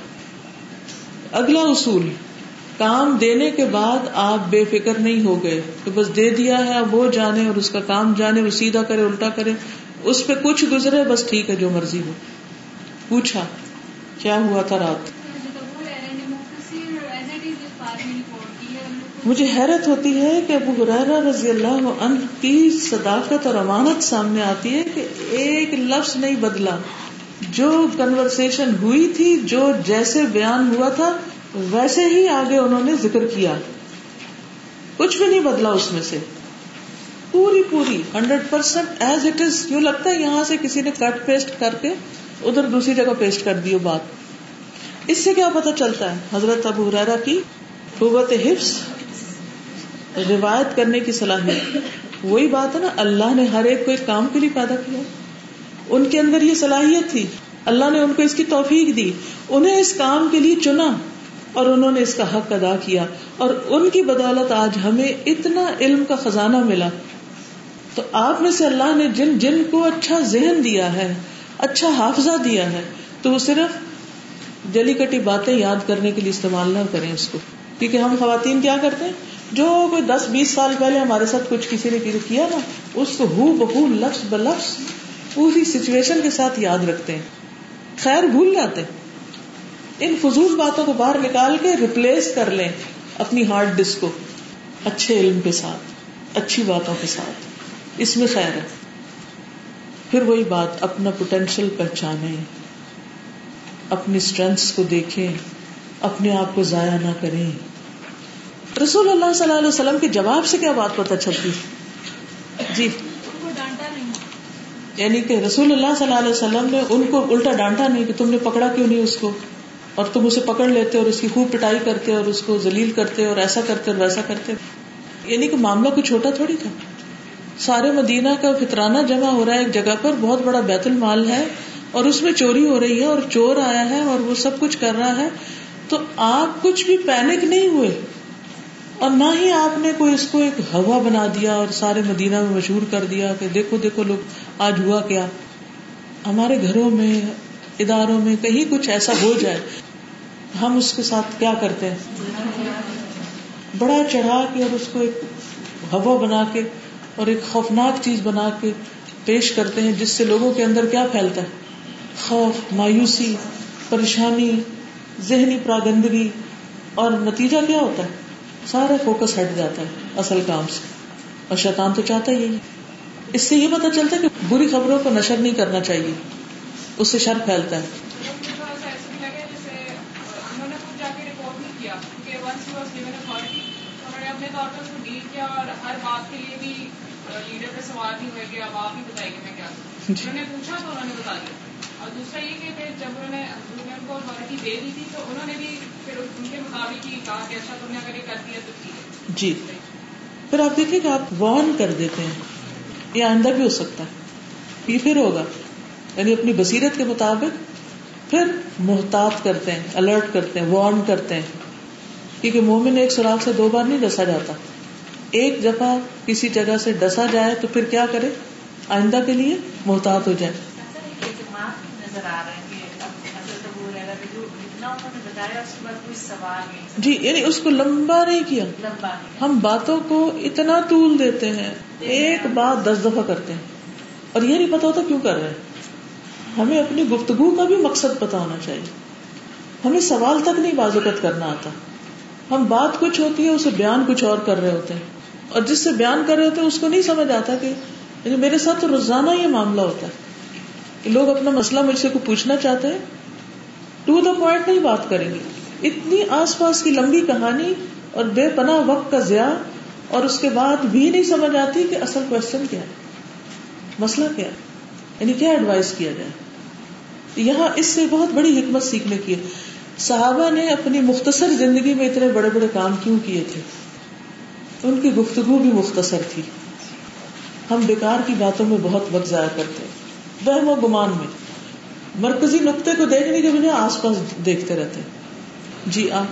اگلا اصول کام دینے کے بعد آپ بے فکر نہیں ہو گئے کہ بس دے دیا ہے، اب وہ جانے اور اس کا کام جانے، وہ سیدھا کرے، الٹا کرے۔ اس پہ کچھ گزرے، بس ٹھیک ہے، جو مرضی ہو۔ پوچھا، کیا ہوا تھا رات؟ مجھے حیرت ہوتی ہے کہ ابو حرارا رضی اللہ عنہ کی صداقت اور امانت سامنے آتی ہے کہ ایک لفظ نہیں بدلا۔ جو کنورسن ہوئی تھی، جو جیسے بیان ہوا تھا ویسے ہی آگے انہوں نے ذکر کیا۔ کچھ بھی نہیں بدلا اس میں سے۔ پوری پوری hundred percent as it is. یوں لگتا ہے یہاں سے کسی نے کٹ پیسٹ کر کے ادھر دوسری جگہ پیسٹ کر دی بات۔ اس سے کیا پتا چلتا ہے؟ حضرت ابو ریرا کی قوت حفظ روایت کرنے کی صلاحیت وہی بات ہے نا، اللہ نے ہر ایک کو ایک کام کے لیے پیدا کیا۔ ان کے اندر یہ صلاحیت تھی۔ اللہ نے ان کو اس کی توفیق دی۔ انہیں اس کام کے لیے چنا۔ اور انہوں نے اس کا حق ادا کیا اور ان کی بدولت آج ہمیں اتنا علم کا خزانہ ملا۔ تو آپ میں سے اللہ نے جن جن کو اچھا ذہن دیا ہے اچھا حافظہ دیا ہے، تو وہ صرف جلی کٹی باتیں یاد کرنے کے لیے استعمال نہ کریں اس کو۔ کیونکہ ہم خواتین کیا کرتے ہیں؟ جو کوئی دس بیس سال پہلے ہمارے ساتھ کچھ کسی نے کیا نا، اس کو ہو بہو لفظ بلفظ پوری سچویشن کے ساتھ یاد رکھتے ہیں۔ خیر بھول جاتے ہیں۔ ان فضول باتوں کو باہر نکال کے ریپلیس کر لیں اپنی ہارڈ ڈسک کو اچھے علم کے ساتھ، اچھی باتوں کے ساتھ۔ اس میں خیر ہے۔ پھر وہی بات، اپنا پوٹینشیل پہچانے اپنی اسٹرینتھ کو دیکھیں، اپنے آپ کو ضائع نہ کریں۔ رسول اللہ صلی اللہ علیہ وسلم کے جواب سے کیا بات پتہ چلتی؟ جی۔ یعنی کہ رسول اللہ صلی اللہ علیہ وسلم نے ان کو الٹا ڈانٹا نہیں کہ تم نے پکڑا کیوں نہیں اس کو؟ اور تم اسے پکڑ لیتے اور اس کی خوب پٹائی کرتے اور اس کو ذلیل کرتے اور ایسا کرتے اور ویسا کرتے۔ یعنی کہ معاملہ کچھ چھوٹا تھوڑی تھا۔ سارے مدینہ کا فطرانہ جمع ہو رہا ہے ایک جگہ پر، بہت بڑا بیت المال ہے اور اس میں چوری ہو رہی ہے اور چور آیا ہے اور وہ سب کچھ کر رہا ہے۔ تو آپ کچھ بھی پینک نہیں ہوئے۔ اور نہ ہی آپ نے کوئی اس کو ایک ہوا بنا دیا اور سارے مدینہ میں مشہور کر دیا کہ دیکھو دیکھو لوگ، آج ہوا کیا۔ ہمارے گھروں میں اداروں میں کہیں کچھ ایسا ہو جائے، ہم اس کے ساتھ کیا کرتے ہیں؟ بڑا چڑھا کے اور اس کو ایک ہوا بنا کے اور ایک خوفناک چیز بنا کے پیش کرتے ہیں، جس سے لوگوں کے اندر کیا پھیلتا ہے؟ خوف، مایوسی، پریشانی، ذہنی پراگندگی، اور نتیجہ کیا ہوتا ہے؟ سارا فوکس ہٹ جاتا ہے اصل کام سے۔ اور شیطان تو چاہتا ہی اس سے یہ پتا چلتا ہے کہ بری خبروں کو نشر نہیں کرنا چاہیے۔ اس سے شر پھیلتا ہے۔ پوچھا تو انہوں نے بتا دیا۔ اور دوسرا یہ کہ جب انہوں نے ان کو دے دی تھی تو انہوں نے بھی پھر ان کے مطابق ہی کہا کہ اچھا تم نے اگر یہ کر دیا تو ٹھیک ہے۔ جی۔ پھر آپ دیکھیں کہ آپ وارن کر دیتے ہیں یہ آئندہ بھی ہو سکتا ہے۔ یہ پھر ہوگا۔ یعنی اپنی بصیرت کے مطابق پھر محتاط کرتے ہیں الرٹ کرتے ہیں وارن کرتے ہیں۔ کیونکہ مومن ایک سوراخ سے دو بار نہیں ڈسا جاتا۔ ایک دفعہ کسی جگہ سے ڈسا جائے تو پھر کیا کرے؟ آئندہ کے لیے محتاط ہو جائے۔ جی یعنی اس کو لمبا نہیں کیا۔ ہم باتوں کو اتنا طول دیتے ہیں۔ ایک بات دس دفعہ کرتے ہیں۔ اور یہ نہیں پتا ہوتا کیوں کر رہے ہیں۔ ہمیں اپنی گفتگو کا بھی مقصد پتا ہونا چاہیے۔ ہمیں سوال تک نہیں بازوقت کرنا آتا۔ ہم بات کچھ ہوتی ہے، اسے بیان کچھ اور کر رہے ہوتے ہیں۔ اور جس سے بیان کر رہے ہوتے ہیں، اس کو نہیں سمجھ آتا کہ یعنی میرے ساتھ تو روزانہ یہ معاملہ ہوتا ہے کہ لوگ اپنا مسئلہ مجھ سے کو پوچھنا چاہتے ہیں ٹو دا پوائنٹ نہیں بات کریں گے۔ اتنی آس پاس کی لمبی کہانی اور بے پناہ وقت کا ضیاع اور اس کے بعد بھی نہیں سمجھ آتی کہ اصل کوشچن کیا ہے، مسئلہ کیا ہے۔ یعنی کیا ایڈوائز کیا جائے؟ یہاں اس سے بہت بڑی حکمت سیکھنے کی ہے۔ صحابہ نے اپنی مختصر زندگی میں اتنے بڑے بڑے کام کیوں کیے تھے؟ ان کی گفتگو بھی مختصر تھی۔ ہم بیکار کی باتوں میں بہت وقت ضائع کرتے وہم و گمان میں۔ مرکزی نقطے کو دیکھنے کے بجائے آس پاس دیکھتے رہتے جی آپ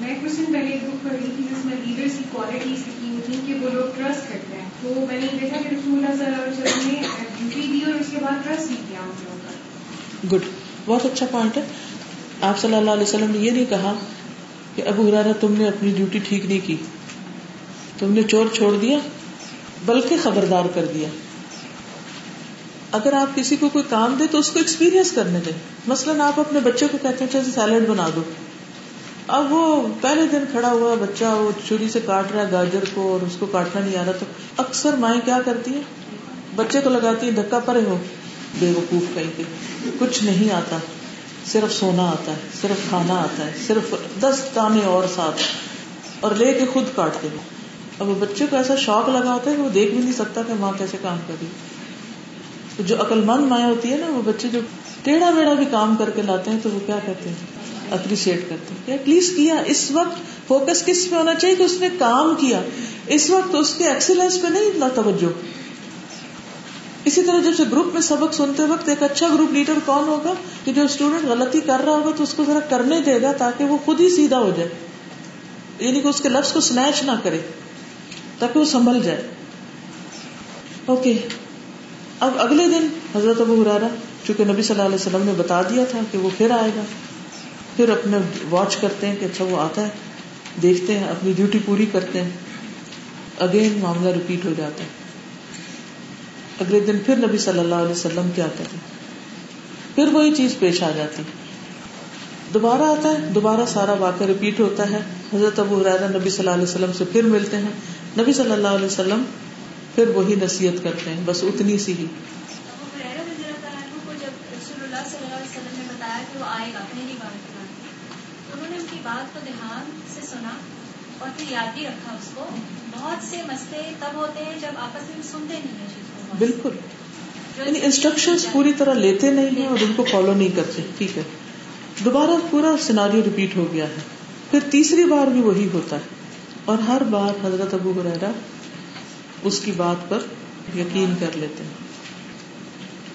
میں کچھ دن پہلے ایک بک پڑھ رہی تھی جس میں لیڈرس کی کوالٹیز لکھی تھی کہ وہ لوگ ٹرسٹ کرتے ہیں۔ تو میں نے دیکھا کہ رسول اللہ صلی اللہ علیہ وسلم نے ڈیوٹی دی اور اس کے بعد ٹرسٹ نہیں کیا ان لوگوں کا گڈ بہت اچھا پوائنٹ ہے۔ آپ صلی اللہ علیہ وسلم نے یہ نہیں کہا کہ ابو ہرارا تم نے اپنی ڈیوٹی ٹھیک نہیں کی۔ تم نے چور چھوڑ دیا، بلکہ خبردار کر دیا۔ اگر آپ کسی کو کوئی کام دے تو اس کو ایکسپیرئنس کرنے دیں مثلاً آپ اپنے بچے کو کہتے ہیں جیسے سیلڈ بنا دو۔ اب وہ پہلے دن کھڑا ہوا بچہ، وہ چھری سے کاٹ رہا ہے گاجر کو اور اس کو کاٹنا نہیں آ رہا، تو اکثر مائیں کیا کرتی ہیں؟ بچے کو لگاتی ہیں، دھکا پڑے ہو۔ بے وقوف کہیں پہ کچھ نہیں آتا، صرف سونا آتا ہے، صرف کھانا آتا ہے، صرف دس دانے اور ساتھ۔ اور لے کے خود کاٹتے۔ ہیں اب بچے کو ایسا شوق لگا ہوتا ہے کہ وہ دیکھ بھی نہیں سکتا کہ ماں کیسے کام کر رہی جو عقل مند مائیں ہوتی ہے نا، وہ بچے جو ٹیڑھا ویڑا بھی کام کر کے لاتے ہیں تو وہ کیا کہتے ہیں؟ اپریشیٹ کرتے ہیں۔ ایٹ لیسٹ کیا، اس وقت فوکس کس پہ ہونا چاہیے کہ اس نے کام کیا؟ اس وقت اس کے ایکسیلنس پہ نہیں اتنا توجہ۔ اسی طرح جب سے گروپ میں سبق سنتے وقت ایک اچھا گروپ لیڈر کون ہوگا کہ جو اسٹوڈینٹ غلطی کر رہا ہوگا تو اس کو ذرا کرنے دے گا تاکہ وہ خود ہی سیدھا ہو جائے۔ یعنی کہ اس کے لفظ کو سنیچ نہ کرے، تاکہ وہ سنبھل جائے۔ اوکے اب اگلے دن حضرت ابو ہرارا چونکہ نبی صلی اللہ علیہ وسلم نے بتا دیا تھا کہ وہ پھر آئے گا، پھر اپنے واچ کرتے ہیں کہ اچھا وہ آتا ہے، دیکھتے ہیں، اپنی ڈیوٹی پوری کرتے ہیں۔ اگین معاملہ ریپیٹ ہو جاتا ہے۔ اگلے دن پھر نبی صلی اللہ علیہ وسلم کیا کرتے پھر وہی چیز پیش آ جاتی۔ دوبارہ آتا ہے، دوبارہ سارا واقعہ ریپیٹ ہوتا ہے۔ حضرت ابو حرارا نبی صلی اللہ علیہ وسلم سے پھر ملتے ہیں۔ نبی صلی اللہ علیہ وسلم پھر وہی نصیحت کرتے ہیں، بس اتنی سی ہی۔ بات کو دھیان سے سنا اور پھر یاد بھی رکھا اس کو۔ بہت سے مسئلے تب ہوتے ہیں جب آپس میں سنتے نہیں ہیں۔ چیز کو بالکل. یعنی انسٹرکشن پوری طرح لیتے نہیں ہیں اور ان کو فالو نہیں کرتے. ٹھیک ہے. دوبارہ پورا سیناریو ریپیٹ ہو گیا ہے. پھر تیسری بار بھی وہی ہوتا ہے. اور ہر بار حضرت ابو برا اس کی بات پر یقین کر لیتے ہیں.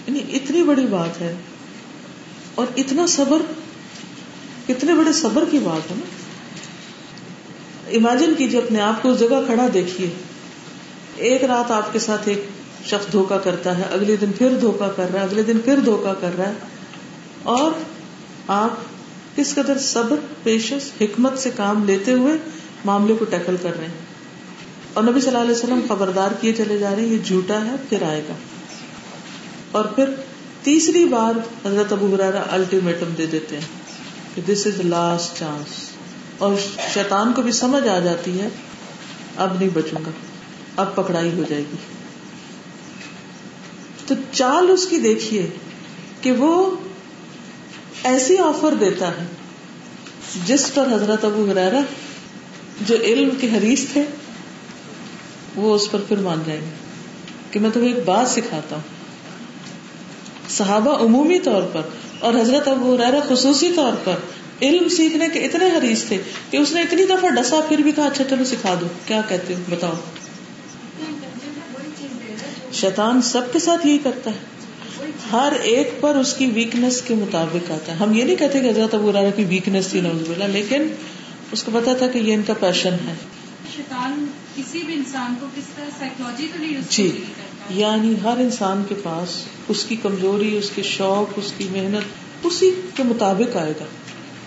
یعنی اتنی بڑی بات ہے. اور اتنا صبر کتنے بڑے صبر کی بات ہے نا. امیجن کیجیے اپنے آپ کو اس جگہ کھڑا دیکھیے. ایک رات آپ کے ساتھ ایک شخص دھوکا کرتا ہے، اگلے دن پھر دھوکا کر رہا ہے، اگلے دن پھر دھوکا کر رہا ہے۔ اور آپ کس قدر صبر، پیشس، حکمت سے کام لیتے ہوئے معاملے کو ٹیکل کر رہے ہیں۔ اور نبی صلی اللہ علیہ وسلم خبردار کیے چلے جا رہے ہیں، یہ جھوٹا ہے پھر آئے گا اور پھر تیسری بار حضرت ابو برارا الٹیمیٹم دے دیتے ہیں کہ دس از لاسٹ چانس اور شیطان کو بھی سمجھ آ جاتی ہے، اب نہیں بچوں گا، اب پکڑائی ہو جائے گی۔ تو چال اس کی دیکھیے کہ وہ ایسی آفر دیتا ہے جس پر حضرت ابو ہرارا جو علم کے حریث تھے، وہ اس پر پھر مان جائیں گے کہ میں تمہیں ایک بات سکھاتا ہوں۔ صحابہ عمومی طور پر اور حضرت ابو ہرارا خصوصی طور پر علم سیکھنے کے اتنے حریث تھے کہ اس نے اتنی دفعہ ڈسا پھر بھی کہا اچھا چلو سکھا دو، کیا کہتے ہو؟ بتاؤ۔ شیطان سب کے ساتھ یہی کرتا ہے۔ ہر ایک پر اس کی ویکنیس کے مطابق آتا ہے۔ ہم یہ نہیں کہتے کہ حضرت ابو رارا کی ویکنیس تھی نوز بلا لیکن اس کو پتا تھا کہ یہ ان کا پیشن ہے۔ شیطان کسی بھی انسان کو کس طرح سائیکولوجیکلی جی یعنی ہر انسان کے پاس اس کی کمزوری اس کے شوق اس کی محنت اسی کے مطابق آئے گا۔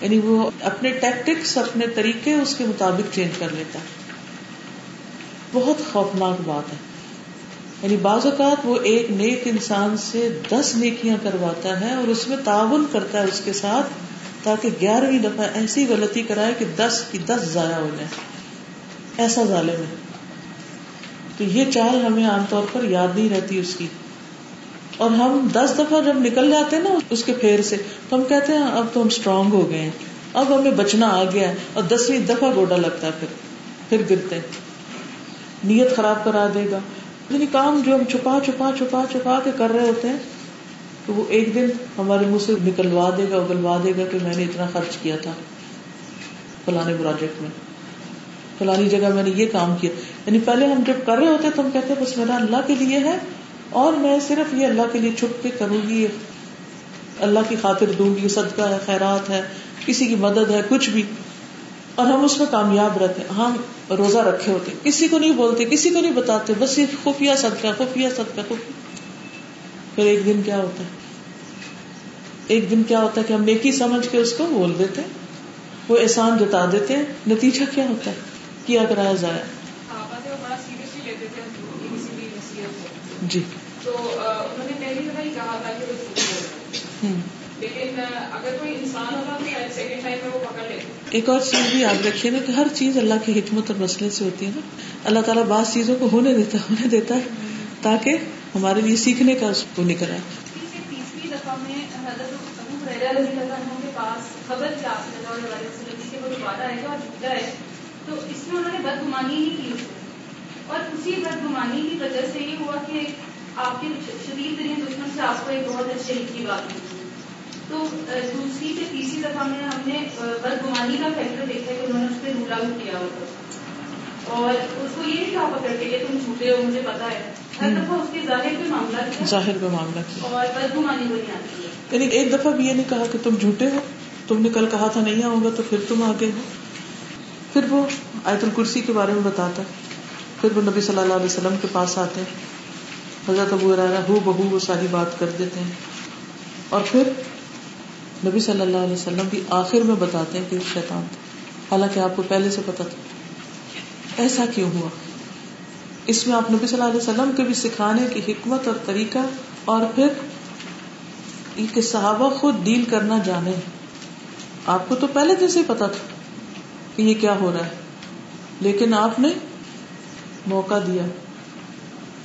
یعنی وہ اپنے ٹیکٹکس اپنے طریقے اس کے مطابق چینج کر لیتا ہے۔ بہت خوفناک بات ہے۔ یعنی بعض اوقات وہ ایک نیک انسان سے دس نیکیاں کرواتا ہے اور اس میں تعاون کرتا ہے اس کے ساتھ تاکہ گیارہویں دفعہ ایسی غلطی کرائے کہ دس کی دس ضائع ہو جائے۔ ایسا ظالم ہے۔ تو یہ چال ہمیں عام طور پر یاد نہیں رہتی اس کی۔ اور ہم دس دفعہ جب نکل جاتے ہیں نا اس کے پھیر سے، تو ہم کہتے ہیں، اب تو ہم اسٹرانگ ہو گئے ہیں۔ اب ہمیں بچنا آ گیا ہے اور دسویں دفعہ گوڈا لگتا ہے پھر۔ پھر گرتے نیت خراب کرا دے گا۔ یعنی کام جو ہم چھپا چھپا چھپا چھپا کے کر رہے ہوتے ہیں، تو وہ ایک دن ہمارے منہ سے نکلوا دے گا، اگلوا دے گا کہ میں نے اتنا خرچ کیا تھا فلانے پروجیکٹ میں۔ فلانی جگہ میں نے یہ کام کیا۔ یعنی پہلے ہم جب کر رہے ہوتے تو ہم کہتے ہیں، بس میرا اللہ کے لیے ہے اور میں صرف یہ اللہ کے لیے چھپ کے کروں گی۔ اللہ کی خاطر دوں گی، صدقہ ہے، خیرات ہے، کسی کی مدد ہے، کچھ بھی۔ اور ہم اس میں کامیاب رہتے ہم روزہ رکھے ہوتے کسی کو نہیں بولتے کسی کو نہیں بتاتے بس یہ خفیہ صدقہ خفیہ صدقہ خفیہ۔ پھر ایک دن کیا ہوتا ہے؟ ایک دن کیا ہوتا ہے کہ ہم نیکی سمجھ کے اس کو بول دیتے وہ احسان جتا دیتے ہیں۔ نتیجہ کیا ہوتا ہے؟ کیا کرایا ضائع جی۔ تو انہوں نے پہلی دفعہ ہی کہا تھا کہ لیکن اگر کوئی انسان ہوگا تو شاید سیکنڈ ٹائم میں وہ پکڑ لے ایک اور چیز بھی یاد رکھیے نا کہ ہر چیز اللہ کی حکمت اور مسئلے سے ہوتی ہے نا۔ اللہ تعالیٰ بعض چیزوں کو ہونے دیتا ہونے دیتا ہے تاکہ ہمارے لیے سیکھنے کا اس کو نکل آئے۔ تیسری دفعہ میں کے پاس خبر کیا تو اس میں انہوں نے بدگمانی نہیں کی۔ اور اسی بدگمانی کی وجہ سے یہ ہوا کہ آپ کے شدید ترین دشمن سے آپ کو ایک بہت اچھے کی بات ہوئی تو دوسری سے تیسری دفعہ میں ہم نے بدگمانی کا فیکٹر دیکھا کہ انہوں نے اس پہ رول آؤٹ کیا ہوتا اور اس کو یہ کہا پکڑ کے کہ تم جھوٹے ہو مجھے پتا ہے۔ ہر دفعہ اس کے ظاہر پہ معاملہ کیا ظاہر پہ معاملہ کیا اور بدگمانی کو نہیں آتی ہے۔ یعنی ایک دفعہ بھی یہ نہیں کہا کہ تم جھوٹے ہو۔ تم نے کل کہا تھا نہیں آؤں گا تو پھر تم آگے ہو۔ پھر وہ آیت الکرسی کے بارے میں بتاتا۔ پھر وہ نبی صلی اللہ علیہ وسلم کے پاس آتے۔ ہیں حضرت ابو ہو بہو وہ ساری بات کر دیتے ہیں۔ اور پھر نبی صلی اللہ علیہ وسلم بھی آخر میں بتاتے ہیں کہ شیطان تھا۔ حالانکہ آپ کو پہلے سے پتا تھا۔ ایسا کیوں ہوا؟ اس میں آپ نبی صلی اللہ علیہ وسلم کے بھی سکھانے کی حکمت اور طریقہ اور پھر کہ صحابہ خود ڈیل کرنا جانے۔ آپ کو تو پہلے دن سے پتا تھا کہ یہ کیا ہو رہا ہے، لیکن آپ نے موقع دیا۔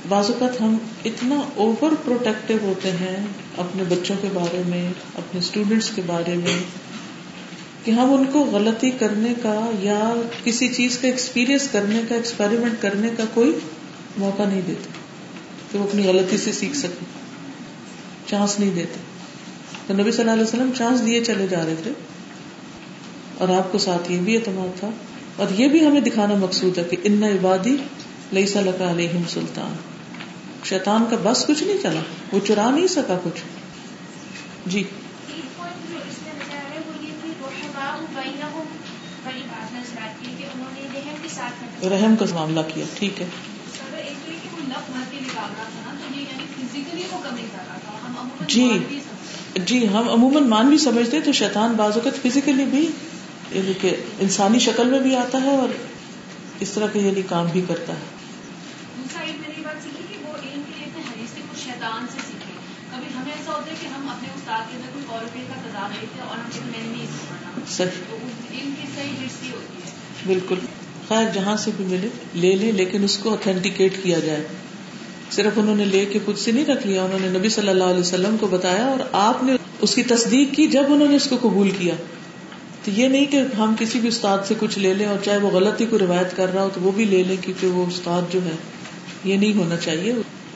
بعض اوقات ہم اتنا اوور پروٹیکٹو ہوتے ہیں اپنے بچوں کے بارے میں، اپنے اسٹوڈینٹس کے بارے میں، کہ ہم ان کو غلطی کرنے کا یا کسی چیز کا ایکسپیرئنس کرنے کا ایکسپیریمنٹ کرنے کا کوئی موقع نہیں دیتے، کہ وہ اپنی غلطی سے سیکھ سکے چانس نہیں دیتے۔ تو نبی صلی اللہ علیہ وسلم چانس دیے چلے جا رہے تھے، اور آپ کو ساتھ یہ بھی اعتماد تھا۔ اور یہ بھی ہمیں دکھانا مقصود ہے کہ ان عبادی لئی صلاح علیہ سلطان۔ شیطان کا بس کچھ نہیں چلا وہ چرا نہیں سکا کچھ۔ جی۔ رحم کا معاملہ کیا ٹھیک ہے۔ جی۔ جی ہم عموماً مان بھی سمجھتے تو شیطان بعض اوقات فزیکلی بھی یعنی کہ انسانی شکل میں بھی آتا ہے اور اس طرح کے یعنی کام بھی کرتا ہے۔ بالکل۔ خیر جہاں سے بھی ملے لے لے لیکن اس کو اتھینٹیکیٹ کیا جائے۔ صرف انہوں نے لے کے خود سے نہیں رکھ لیا انہوں نے نبی صلی اللہ علیہ وسلم کو بتایا اور آپ نے اس کی تصدیق کی جب انہوں نے اس کو قبول کیا۔ تو یہ نہیں کہ ہم کسی بھی استاد سے کچھ لے لیں اور چاہے وہ غلطی کو روایت کر رہا ہو تو وہ بھی لے لیں کیونکہ وہ استاد جو ہے یہ نہیں ہونا چاہیے۔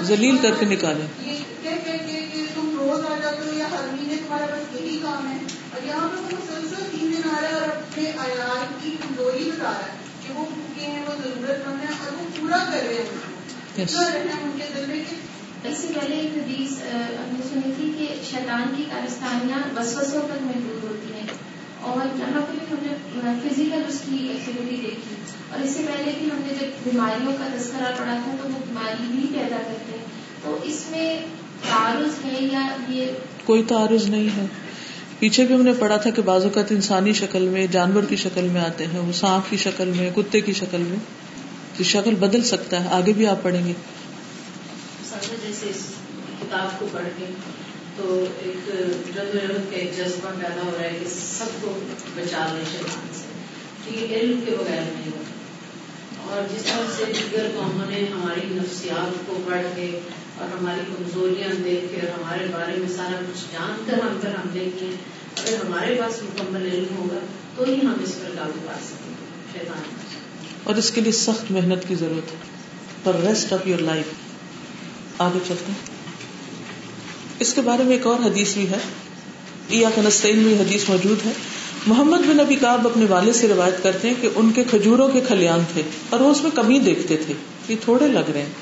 زلیل کر کے نکالے اس سے پہلے ایک حدیث ہم نے سنی تھی کہ شیطان کی کارستانیاں وسوسوں پر محدود ہوتی ہیں۔ اور یہاں پہ ہم نے فزیکل اس کی ایکٹیویٹی دیکھی اور اس سے پہلے کہ ہم نے جب بیماریوں کا تذکرہ پڑا تھا تو وہ بیماری بھی پیدا کرتے ہیں۔ تو اس میں تعارض ہے یا یہ کوئی تعارض نہیں ہے۔ پیچھے بھی ہم نے پڑھا تھا کہ بعض اوقات انسانی شکل میں جانور کی شکل میں آتے ہیں وہ سانپ کی شکل میں کتے کی شکل میں۔ شکل بدل سکتا ہے آگے بھی آپ پڑھیں گے۔ جیسے اس کتاب کو پڑھ کے تو ایک جذبہ پیدا ہو رہا ہے کہ سب بچا لے شیطان سے ٹھیک علم کے بغیر نہیں ہوتا۔ اور جس طرح سے دیگر قوموں نے ہماری نفسیات کو پڑھ کے اور ہماری کمزوریاں دیکھ کے اور ہمارے بارے میں سارا کچھ جان کر ہم کر ہم دیکھیں اگر ہمارے پاس مکمل علم ہوگا تو ہی ہم اس پر قابو پا سکیں۔ گے شیطان۔ اور اس کے لیے سخت محنت کی ضرورت ہے۔ For rest of your life آگے چلتے ہیں۔ اس کے بارے میں ایک اور حدیث بھی ہے۔ کنستین میں حدیث موجود ہے۔ محمد بن ابی کاب اپنے والد سے روایت کرتے ہیں کہ ان کے کھجوروں کے کھلیان تھے اور وہ اس میں کمی دیکھتے تھے یہ تھوڑے لگ رہے ہیں۔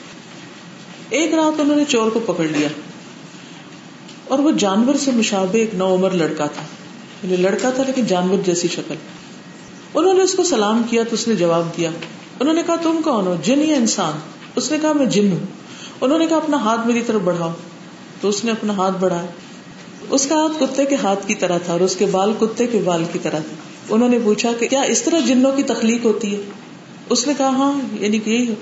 ایک رات انہوں نے چور کو پکڑ لیا اور وہ جانور سے مشابہ ایک نو عمر لڑکا تھا۔ یعنی لڑکا تھا لیکن جانور جیسی شکل۔ انہوں نے اس کو سلام کیا تو اس نے جواب دیا۔ انہوں نے کہا، تم کون ہو؟ جن یا انسان؟ اس نے کہا، میں جن ہوں۔ انہوں نے کہا، اپنا ہاتھ میری طرف بڑھاؤ۔ تو اس نے اپنا ہاتھ بڑھایا۔ اس کا ہاتھ کتے کے ہاتھ کی طرح تھا اور اس کے بال کتے کے بال کی طرح تھے۔ انہوں نے پوچھا کہ کیا اس طرح جنوں کی تخلیق ہوتی ہے؟ اس نے کہا ہاں یعنی کہ یہی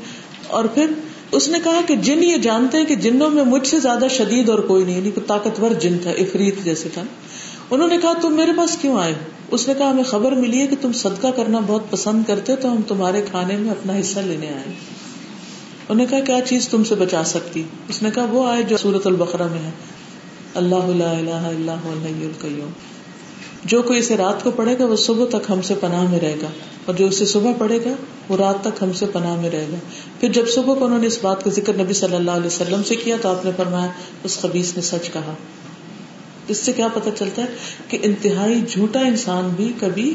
اور پھر اس نے کہا کہ جن یہ جانتے ہیں کہ جنوں میں مجھ سے زیادہ شدید اور کوئی نہیں یعنی کہ طاقتور جن تھا افریت جیسے تھا۔ انہوں نے کہا، تم میرے پاس کیوں آئے اس نے کہا، ہمیں خبر ملی ہے کہ تم صدقہ کرنا بہت پسند کرتے تو ہم تمہارے کھانے میں اپنا حصہ لینے آئے انہوں نے کہا، کیا چیز تم سے بچا سکتی؟ اس نے کہا، وہ آئے جو سورت البقرہ میں ہے۔ اللہ لا الہ الا هو الحی القیوم۔ جو کوئی اسے رات کو پڑھے گا، وہ صبح تک ہم سے پناہ میں رہے گا۔ اور جو اسے صبح پڑھے گا، وہ رات تک ہم سے پناہ میں رہے گا۔ پھر جب صبح کو انہوں نے اس بات کا ذکر نبی صلی اللہ علیہ وسلم سے کیا، تو آپ نے فرمایا، اس خبیص نے سچ کہا۔ اس سے کیا پتا چلتا ہے کہ انتہائی جھوٹا انسان بھی کبھی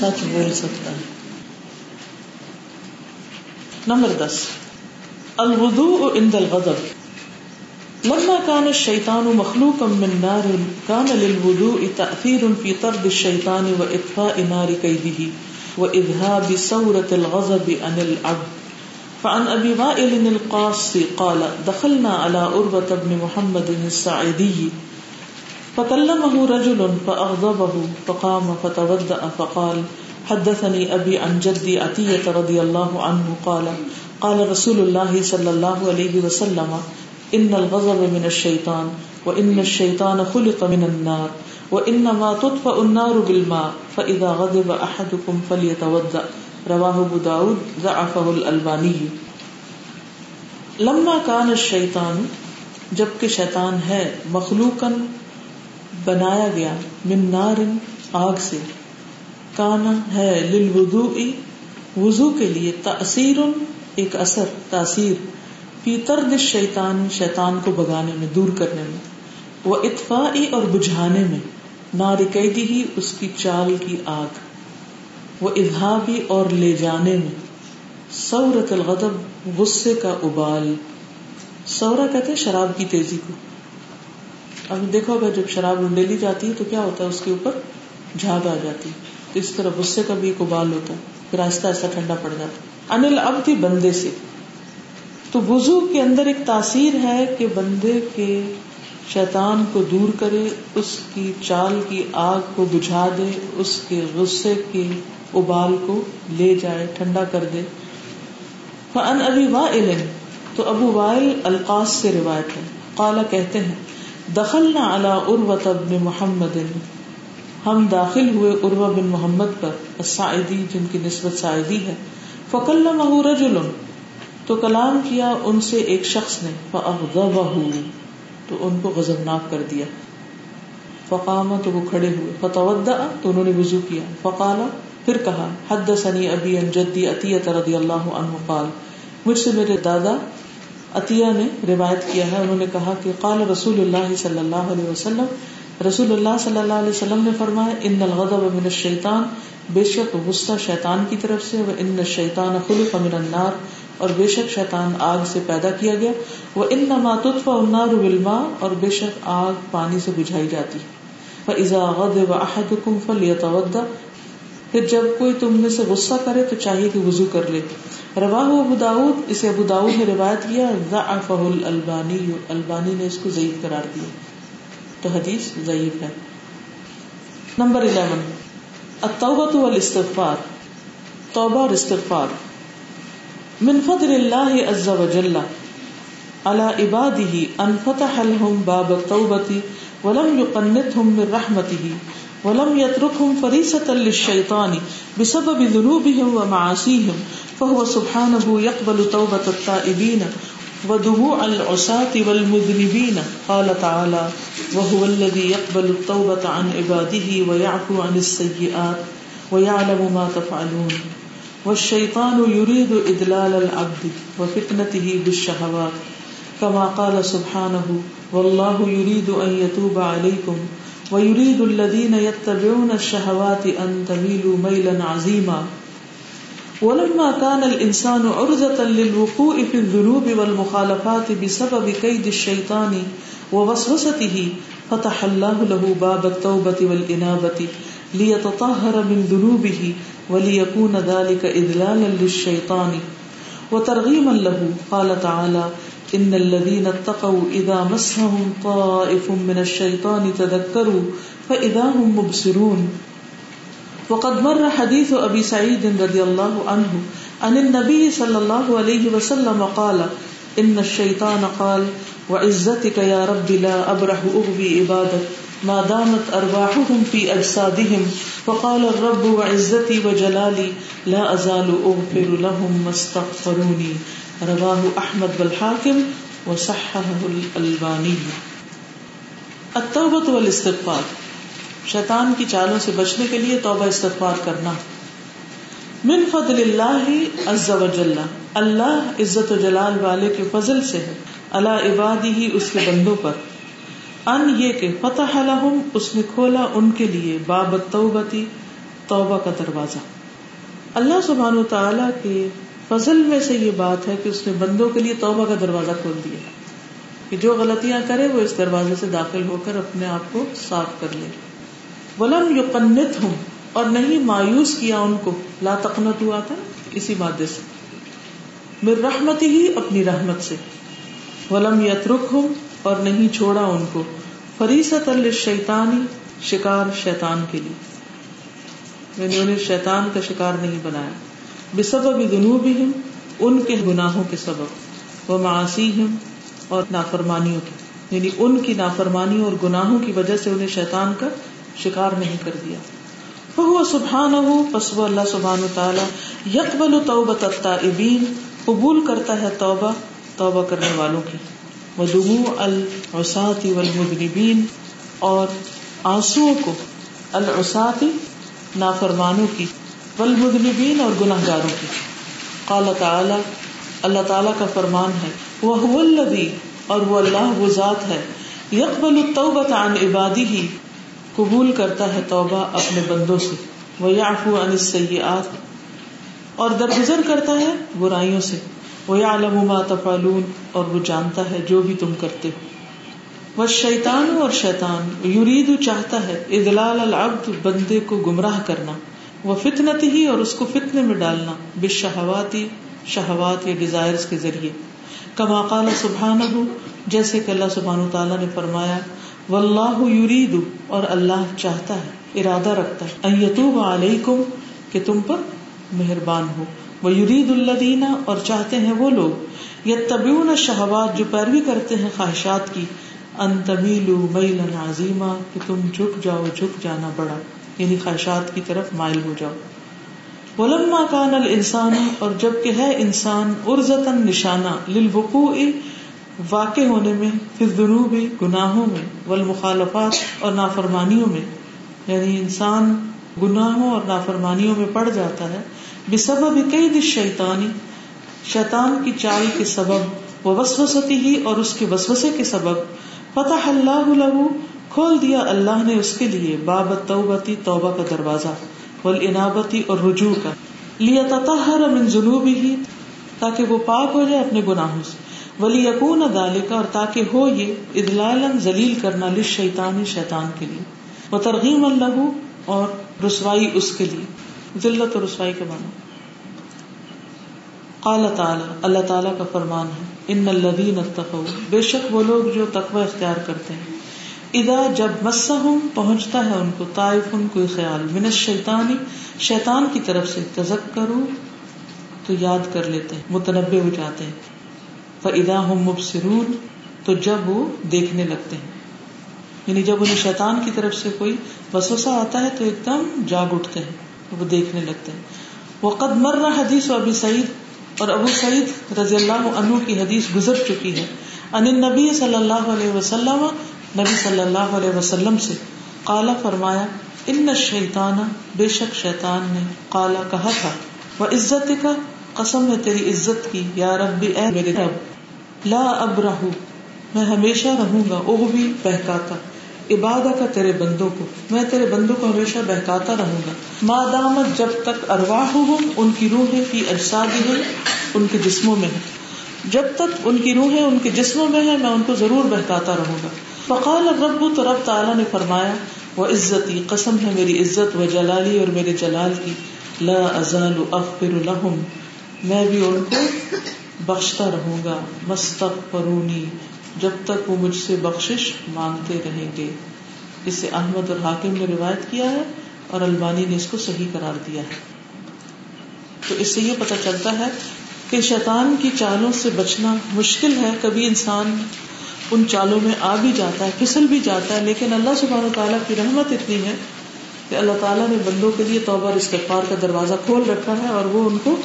سچ بول سکتا ہے۔ نمبر دس۔ الودو عند الغضب۔ لما كان الشيطان مخلوقا من نار كان للوضوء تأثير في طرد الشيطان وإطفاء نار كيده وإذهاب سورة الغضب عن العبد فعن أبي وائل القاص قال، دخلنا على أربة بن محمد السعيدي فكلمه رجل فأغضبه فقام فتودأ فقال حدثني أبي عن جدي عتية رضي الله عنه قال قال رسول الله صلى الله عليه وسلم ان الغضب من الشیطان و ان الشیطان خلق من النار و انما تطفئ النار بالماء فاذا غضب احدكم فليتوضا رواه ابو داود ضعفه الالبانی لما كان الشیطان جبکہ شیطان ہے مخلوقا بنایا گیا من نار آگ سے کانا ہے للوضوء وضو کے لیے تاثیر ایک اثر تاثیر پیتر دس شیطان شیطان کو بگانے میں، دور کرنے میں۔ وہ اتفاعی اور بجھانے میں نارقیدی ہی اس کی چال کی آگ۔ وہ اظہابی اور لے جانے میں سورت الغضب، غصے کا ابال۔ سورا کہتے ہیں شراب کی تیزی کو۔ اب دیکھو، اگر جب شراب انڈیلی جاتی ہے تو کیا ہوتا ہے؟ اس کے اوپر جھاگ آ جاتی۔ تو اس طرح غصے کا بھی ایک ابال ہوتا ہے۔ پھر آہستہ آہستہ ٹھنڈا پڑ جاتا انل اب تھی بندے سے۔ تو وضو کے اندر ایک تاثیر ہے کہ بندے کے شیطان کو دور کرے، اس کی چال کی آگ کو بجھا دے، اس کے غصے کے ابال کو لے جائے، ٹھنڈا کر دے۔ فن ابھی وائل، تو ابو وائل القاص سے روایت ہے۔ قالا کہتے ہیں دخل نہ اللہ اروت محمد، ہم داخل ہوئے اروا بن محمد پر سعیدی جن کی نسبت سعیدی ہے۔ فکل رجل تو کلام کیا ان سے ایک شخص نے تو ان کو غزبناک کر دیا۔ فقام، تو وہ کھڑے ہوئے۔ فتودا تو انہوں نے وضو کیا۔ فقالا پھر کہا حد سنی ابی ان جدی عطیت رضی اللہ عنہ قال، مجھ سے میرے دادا عطیہ نے روایت کیا ہے۔ انہوں نے کہا کہ، قال رسول اللہ صلی اللہ علیہ وسلم، رسول اللہ صلی اللہ علیہ وسلم نے فرمایا ان الغضب من الشیطان بے شک غصہ شیطان کی طرف سے و ان الشیطان خلق من النار۔ اور بے شک شیطان آگ سے پیدا کیا گیا۔ وہ ان نماتف النار بالماء اور بے شک آگ پانی سے بجھائی جاتی۔ فاذا غضب احدكم فليتوضا پھر جب کوئی تم میں سے غصہ کرے تو چاہیے کہ وضو کر لے۔ رواہ ابو داود اسے ابو داود نے روایت کیا، ضعفه الالبانی البانی نے اس کو ضعیف قرار دیا۔ تو حدیث ضعیف ہے۔ نمبر 11 التوبہ والاستغفار۔ توبہ اور استغفار۔ من فضل الله عز وجل على عباده ان فتح لهم باب التوبه ولم يقنطهم من رحمته ولم يتركهم فريسة للشيطان بسبب ذنوبهم ومعاصيهم فهو سبحانه يقبل توبة التائبين ودموع العصاة والمذنبين قال تعالى وهو الذي يقبل التوبة عن عباده ويعفو عن السيئات ويعلم ما تفعلون والشيطان يريد إدلال العبد وفتنته بالشهوات كما قال سبحانه والله يريد أن يتوب عليكم ويريد الذين يتبعون الشهوات أن تميلوا ميلا عظيما ولما كان الإنسان عرضة للوقوع في الذنوب والمخالفات بسبب كيد الشيطان ووسوسته، فتح الله له باب التوبة والإنابة ليتطهر من ذنوبه وليكون ذلك إذلالا للشيطان وترغيما له قال تعالى ان الذين اتقوا اذا مسهم طائف من الشيطان تذكروا فاذا هم مبصرون وقد مر حديث ابي سعيد رضي الله عنه عن النبي صلى الله عليه وسلم قال ان الشيطان قال وعزتك يا رب لا ابرح اغوي عبادك ما دامت ارواحهم في اجسادهم فقال الرب وعزتي وجلالي لا ازال اغفر لهم ما استغفروني. رواہ احمد بالحاکم وصححه الالبانی التوبۃ والاستغفار. شیطان کی چالوں سے بچنے کے لیے توبہ استغفار کرنا. من فضل اللہ عز و جل. اللہ عزت و جلال والے کے فضل سے ہے. اللہ عبادی ہی اس کے بندوں پر. ان یہ کہ فتح لہم، اس نے کھولا ان کے لیے باب التوبتی، توبہ کا دروازہ۔ اللہ سبحانہ و تعالی کے فضل میں سے یہ بات ہے کہ اس نے بندوں کے لیے توبہ کا دروازہ کھول دیا۔ کہ جو غلطیاں کرے، وہ اس دروازے سے داخل ہو کر اپنے آپ کو صاف کر لے۔ ولم یو ہوں اور نہیں مایوس کیا ان کو۔ لا تقنت ہوا تھا اسی مادے سے۔ مر رحمت ہی اپنی رحمت سے۔ ولم یترک ہوں اور نہیں چھوڑا ان کو۔ فریست الشیطانی شکار شیطان کے لیے۔ یعنی انہیں شیطان کا شکار نہیں بنایا۔ بسبب ذنوبہم، ان کے گناہوں کے سبب۔ وہ معاشیم اور نافرمانیوں کی یعنی ان کی نافرمانی اور گناہوں کی وجہ سے انہیں شیطان کا شکار نہیں کر دیا۔ وہ سبحان ہو پسو اللہ سبحان و تعالیٰ یکبل توبت التائبین، قبول کرتا ہے توبہ توبہ کرنے والوں کی۔ وہ دمو والمذنبین اور آنسو کو العساتی نافرمانوں کی، والمذنبین اور گناہ گاروں کی۔ قال تعالی، اللہ تعالیٰ کا فرمان ہے وہ الذی اور وہ اللہ، وہ ذات ہے۔ یقبل التوبۃ عن عبادی ہی قبول کرتا ہے توبہ اپنے بندوں سے۔ وہ یعفو عن السیئات اور درگزر کرتا ہے برائیوں سے۔ وہ یعلم ما تفعلون اور وہ جانتا ہے جو بھی تم کرتے ہو۔ وہ شیطان اور شیطان یرید چاہتا ہے ادلال العبد، بندے کو گمراہ کرنا۔ وہ فتنت ہی اور اس کو فتنے میں ڈالنا۔ بے شہواتی شہوات یا ڈیزائر کے ذریعے۔ کما قال سبحان جیسے کہ اللہ سبحان تعالیٰ نے فرمایا و اللہ یرید اور اللہ چاہتا ہے، ارادہ رکھتا ہے۔ ایتوب علیکم، کہ تم پر مہربان ہو۔ وہ یرید اللہ اور چاہتے ہیں وہ لوگ یہ طبیون شہوات جو پیروی کرتے ہیں خواہشات کی ان تمیلو میلن عظیمہ کہ تم جھک جاؤ، جھک جانا بڑا یعنی خواہشات کی طرف مائل ہو جاؤ۔ ولما کان الانسان اور جبکہ ہے انسان ارزتن نشانہ للوقوع، واقع ہونے میں پھر ذنوب گناہوں میں، والمخالفات، اور نافرمانیوں میں یعنی انسان گناہوں اور نافرمانیوں میں پڑ جاتا ہے بسبب کئی دش شیطانی شیطان کی چال کے سبب، وہ وسوستی ہی اور اس کے وسوسے کے سبب، فتح اللہ لہو کھول دیا اللہ نے اس کے لیے باب توبتی توبہ کا دروازہ والانابتی اور رجوع کا۔ لیا تطہر من ذنوبی ہی تاکہ وہ پاک ہو جائے اپنے گناہوں سے۔ ولی یقون ذالک، اور تاکہ ہو یہ ادلالا ذلیل کرنا للشیطان، شیطان کے لیے۔ وہ ترغیم اللہ اور رسوائی اس کے لیے۔ ذلت اور رسوائی کے معنی۔ قال تعالی، اللہ تعالیٰ کا فرمان ہے، ان الذین اتقوا بے شک وہ لوگ جو تقوی اختیار کرتے ہیں۔ ادا جب مسا ہوں پہنچتا ہے ان کو، طائف ان کو خیال۔ من شیطانی شیطان کی طرف سے تزک کرو تو یاد کر لیتے ہیں، متنبع ہو جاتے ہیں۔ فدا ہوں مبصرون، تو جب وہ دیکھنے لگتے ہیں۔ یعنی جب انہیں شیطان کی طرف سے کوئی وسوسہ آتا ہے، تو ایک دم جاگ اٹھتے ہیں۔ وہ دیکھنے لگتے ہیں۔ وہ قد مر رہا حدیث و ابھی سعید اور ابو سعید رضی اللہ عنہ کی حدیث گزر چکی ہے۔ ان نبی صلی اللہ علیہ وسلم، نبی صلی اللہ علیہ وسلم سے کالا فرمایا ان شیطان بے شک شیطان نے کالا کہا تھا وہ عزت کا قسم ہے تیری عزت کی، یا رب، اے میرے رب، لا اب رہو میں ہمیشہ رہوں گا وہ بھی بہکاتا۔ عبادت کا تیرے بندوں کو، میں تیرے بندوں کو ہمیشہ بہکاتا رہوں گا۔ مادامت جب تک ارواہ ہوں، ان کی روحیں کی اجسادی ہے ان کے جسموں میں ہے جب تک ان کی روحیں ان کے جسموں میں ہے میں ان کو ضرور بہکاتا رہوں گا۔ فقال رب تو رب تعالیٰ نے فرمایا وہ عزتی قسم ہے میری عزت و جلالی اور میرے جلال کی۔ لا ازال اغفر لهم، میں بھی ان کو بخشتا رہوں گا۔ مستق جب تک وہ مجھ سے بخشش مانگتے رہیں گے۔ اسے احمد اور حاکم نے روایت کیا ہے اور البانی نے اس کو صحیح قرار دیا ہے۔ تو اس سے یہ پتہ چلتا ہے کہ شیطان کی چالوں سے بچنا مشکل ہے۔ کبھی انسان ان چالوں میں آ بھی جاتا ہے، پھسل بھی جاتا ہے، لیکن اللہ سبحانہ تعالیٰ کی رحمت اتنی ہے کہ اللہ تعالیٰ نے بندوں کے لیے توبہ اور استغفار کا دروازہ کھول رکھا ہے اور وہ ان کو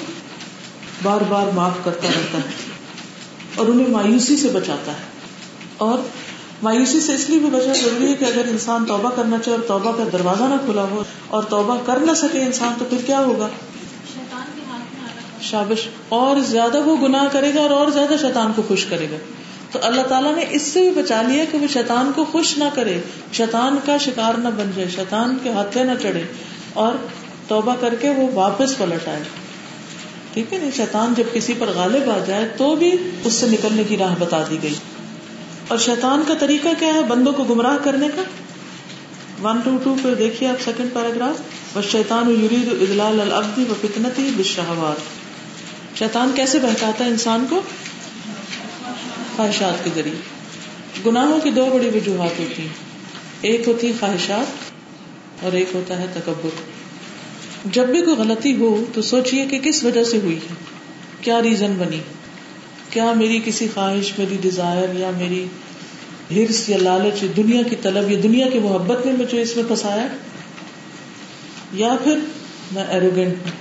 بار بار معاف کرتا رہتا ہے اور انہیں مایوسی سے بچاتا ہے۔ اور مایوسی سے اس لیے بھی بچنا ضروری ہے کہ اگر انسان توبہ کرنا چاہے اور توبہ کا دروازہ نہ کھلا ہو اور توبہ کر نہ سکے انسان، تو پھر کیا ہوگا؟ شابش، اور زیادہ وہ گناہ کرے گا اور اور زیادہ شیطان کو خوش کرے گا۔ تو اللہ تعالیٰ نے اس سے بھی بچا لیا کہ وہ شیطان کو خوش نہ کرے، شیطان کا شکار نہ بن جائے، شیطان کے ہاتھے نہ چڑھے اور توبہ کر کے وہ واپس پلٹ آئے۔ ٹھیک ہے نا؟ شیطان جب کسی پر غالب آ جائے تو بھی اس سے نکلنے کی راہ بتا دی گئی۔ اور شیطان کا طریقہ کیا ہے بندوں کو گمراہ کرنے کا؟ ون ٹو ٹو پہ دیکھیے آپ سیکنڈ پیراگراف بس شیطان یرید ادلال العبدی و فتنتی بشہوات شیطان کیسے بہکاتا ہے انسان کو؟ خواہشات کے ذریعے. گناہوں کی دو بڑی وجوہات ہوتی ہیں. ایک ہوتی ہے خواہشات اور ایک ہوتا ہے تکبر. جب بھی کوئی غلطی ہو تو سوچیے کہ کس وجہ سے ہوئی ہے؟ کیا ریزن بنی؟ کیا میری کسی خواہش، میری ڈیزائر یا میری ہرس یا لالچ دنیا کی طلب یا دنیا کی محبت نے مجھے اس میں پھنسایا یا پھر میں ایروگینٹ ہوں؟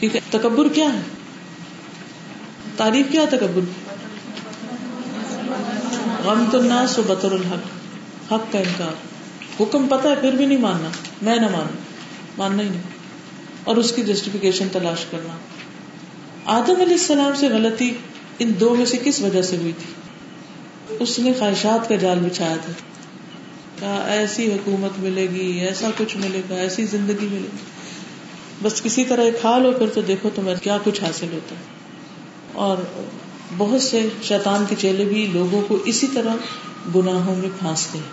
کیونکہ تکبر کیا ہے؟ تعریف کیا تکبر؟ غم تو نہ سو بطر الحق، حق کا انکار۔ حکم پتا ہے، پھر بھی نہیں ماننا، میں نہ مانوں، ماننا ہی نہیں۔ اور اس کی جسٹیفکیشن تلاش کرنا۔ آدم علیہ السلام سے غلطی ان دو میں سے کس وجہ سے ہوئی تھی؟ اس نے خواہشات کا جال بچھایا تھا۔ کہا، ایسی حکومت ملے گی، ایسا کچھ ملے گا، ایسی زندگی ملے گی۔ بس کسی طرح کھا لو پھر تو دیکھو تمہیں کیا کچھ حاصل ہوتا۔ ہے اور بہت سے شیطان کے چیلے بھی لوگوں کو اسی طرح گناہوں میں پھانستے ہیں۔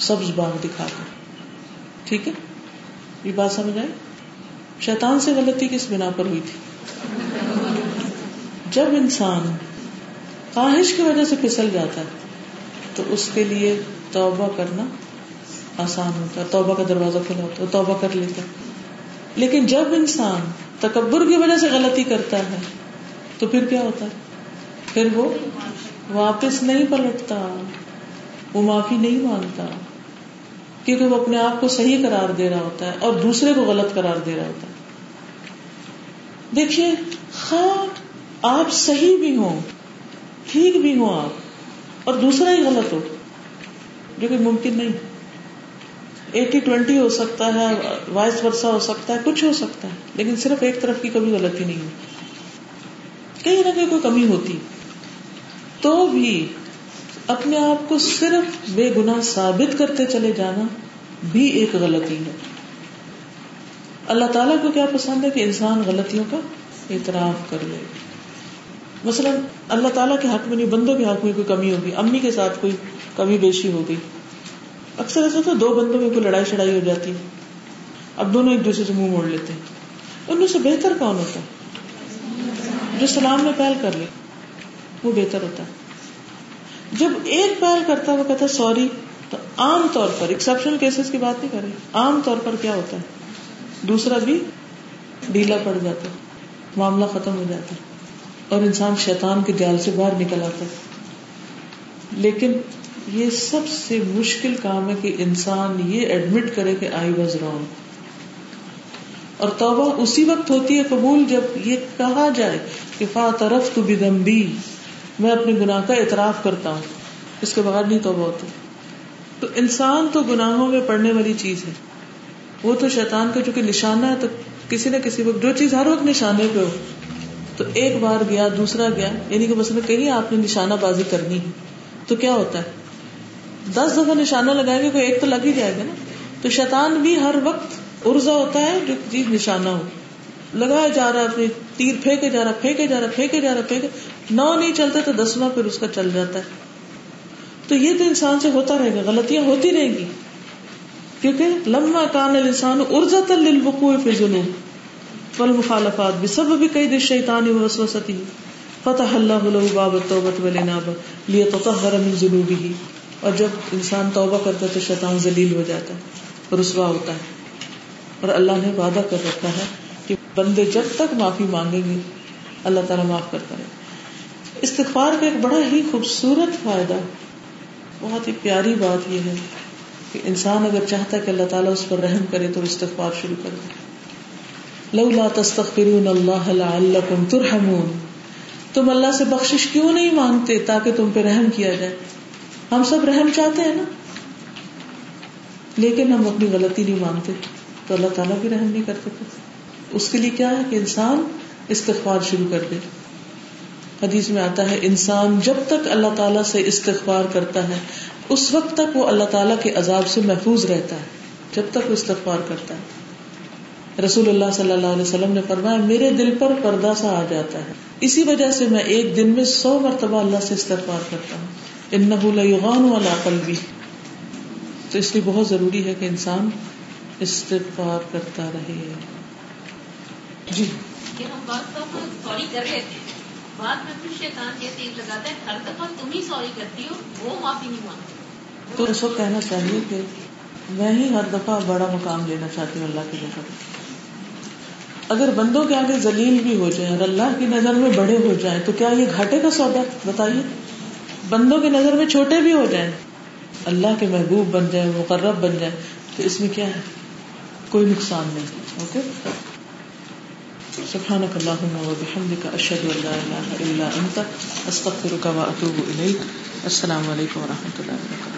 سبز باغ دکھا کر۔ ٹھیک ہے؟ یہ بات سمجھ آئی؟ شیطان سے غلطی کس بنا پر ہوئی تھی؟ جب انسان خواہش کی وجہ سے پھسل جاتا ہے، تو اس کے لیے توبہ کرنا آسان ہوتا ہے۔ توبہ کا دروازہ کھلا ہوتا ہے توبہ کر لیتا ہے۔ لیکن جب انسان تکبر کی وجہ سے غلطی کرتا ہے، تو پھر کیا ہوتا ہے؟ پھر وہ واپس نہیں پلٹتا، وہ معافی نہیں مانگتا، کیونکہ وہ اپنے آپ کو صحیح قرار دے رہا ہوتا ہے اور دوسرے کو غلط قرار دے رہا ہوتا ہے۔ دیکھیے خواہ آپ صحیح بھی ہوں، ٹھیک بھی ہوں آپ، اور دوسرا ہی غلط ہو، جو کہ ممکن نہیں۔ ایٹی ٹوینٹی ہو سکتا ہے، وائس ورسا ہو سکتا ہے، کچھ ہو سکتا ہے، لیکن صرف ایک طرف کی کبھی غلطی نہیں ہوتی۔ کہیں نہ کہیں کوئی کمی ہوتی۔ تو بھی اپنے آپ کو صرف بے گنا ثابت کرتے چلے جانا بھی ایک غلطی ہے۔ اللہ تعالیٰ کو کیا پسند ہے کہ انسان غلطیوں کا اعتراف کر لے؟ مثلاً اللہ تعالیٰ کے حق میں نہیں، بندوں کے حق میں کوئی کمی ہوگی، امی کے ساتھ کوئی کمی بیشی ہو گئی اکثر ایسا تو دو بندوں میں کوئی لڑائی شڑائی ہو جاتی ہے، اب دونوں ایک دوسرے سے منہ موڑ لیتے ہیں۔ ان میں سے بہتر کون ہوتا ہے؟ جو سلام میں پہل کر لے، وہ بہتر ہوتا ہے۔ جب ایک پہل کرتا وہ کہتا سوری، تو عام طور پر ایکسپشنل کیسز کی بات نہیں کریں عام طور پر کیا ہوتا ہے؟ دوسرا بھی ڈھیلا پڑ جاتا ہے، معاملہ ختم ہو جاتا ہے اور انسان شیطان کے جال سے باہر نکل آتا ہے۔ لیکن یہ سب سے مشکل کام ہے کہ انسان یہ ایڈمٹ کرے کہ آئی واز رانگ اور توبہ اسی وقت ہوتی ہے قبول جب یہ کہا جائے کہ فا طرف تو بھی میں اپنے گناہ کا اعتراف کرتا ہوں۔ اس کے بغیر نہیں توبہ ہوتی۔ تو انسان تو گناہوں میں پڑنے والی چیز ہے۔ وہ تو شیطان کا چونکہ نشانہ ہے تو کسی نہ کسی وقت جو چیز ہر وقت نشانے پہ ہو، تو ایک بار گیا، دوسرا گیا یعنی کہ بس کہیں آپ نے نشانہ بازی کرنی ہے، تو کیا ہوتا ہے؟ دس دفعہ نشانہ لگائیں گے کوئی ایک تو لگ ہی جائے گا نا۔ تو شیطان بھی ہر وقت ارزا ہوتا ہے جو چیز نشانہ ہو۔ لگایا جا رہا ہے تیر پھینکے جا رہا، پھینکے جا رہا، پھینکے جا رہا، پھینکے نو نہیں چلتے تو دسواں پھر اس کا چل جاتا ہے۔ تو یہ تو انسان سے ہوتا رہے گا، غلطیاں ہوتی رہیں گی۔ کیونکہ لمبا کان انسان ارزا تل فضول فل مخالفات بھی سب بھی کئی دش شیطان وسوستی فتح اللہ له باب التوبۃ والانابہ لیتطہر من ذنوبہ اور جب انسان توبہ کرتا ہے تو شیطان ذلیل ہو جاتا ہے، رسوا ہوتا ہے۔ اور اللہ نے وعدہ کر رکھا ہے کہ بندے جب تک معافی مانگیں گے، اللہ تعالیٰ معاف کرتا ہے استغفار کا ایک بڑا ہی خوبصورت فائدہ، بہت ہی پیاری بات یہ ہے کہ انسان اگر چاہتا ہے کہ اللہ تعالیٰ اس پر رحم کرے تو استغفار شروع کر دے۔ لولا تستغفرون اللہ لعلکم ترحمون۔ تم اللہ سے بخشش کیوں نہیں مانگتے تاکہ تم پہ رحم کیا جائے؟ ہم سب رحم چاہتے ہیں نا۔ لیکن ہم اپنی غلطی نہیں مانتے تو اللہ تعالیٰ بھی رحم نہیں کرتے۔ تھے اس کے لیے کیا ہے کہ انسان استغفار شروع کر دے۔ حدیث میں آتا ہے، انسان جب تک اللہ تعالیٰ سے استغفار کرتا ہے اس وقت تک وہ اللہ تعالیٰ کے عذاب سے محفوظ رہتا ہے، جب تک وہ استغفار کرتا ہے۔ رسول اللہ صلی اللہ علیہ وسلم نے فرمایا، میرے دل پر پردہ سا آ جاتا ہے۔ اسی وجہ سے میں ایک دن میں سو مرتبہ اللہ سے استغفار کرتا ہوں۔ ان والا قلبی۔ تو اس لیے بہت ضروری ہے کہ انسان استغفار کرتا رہے۔ جی۔ ہم بات سوری کر رہے تھے۔ بعد میں کچھ شیطان یہ تیز لگاتا ہے، ہر دفعہ تم ہی سوری کرتی ہو، وہ معافی نہیں مانگتی۔ تو اس کو کہنا چاہیے کہ میں ہی ہر دفعہ بڑا مقام لینا چاہتی ہوں، اللہ کی نظر اگر بندوں کے آگے ذلیل بھی ہو جائیں اور اللہ کی نظر میں بڑے ہو جائیں، تو کیا یہ گھاٹے کا سودا؟ بتائیے۔ بندوں کی نظر میں چھوٹے بھی ہو جائیں، اللہ کے محبوب بن جائیں، مقرب بن جائیں، تو اس میں کیا ہے؟ کوئی نقصان نہیں، اوکے؟ سبحانك اللهم وبحمدك اشهد ان لا اله الا انت استغفرك واتوب اليك السلام علیکم و رحمۃ اللہ وبرکاتہ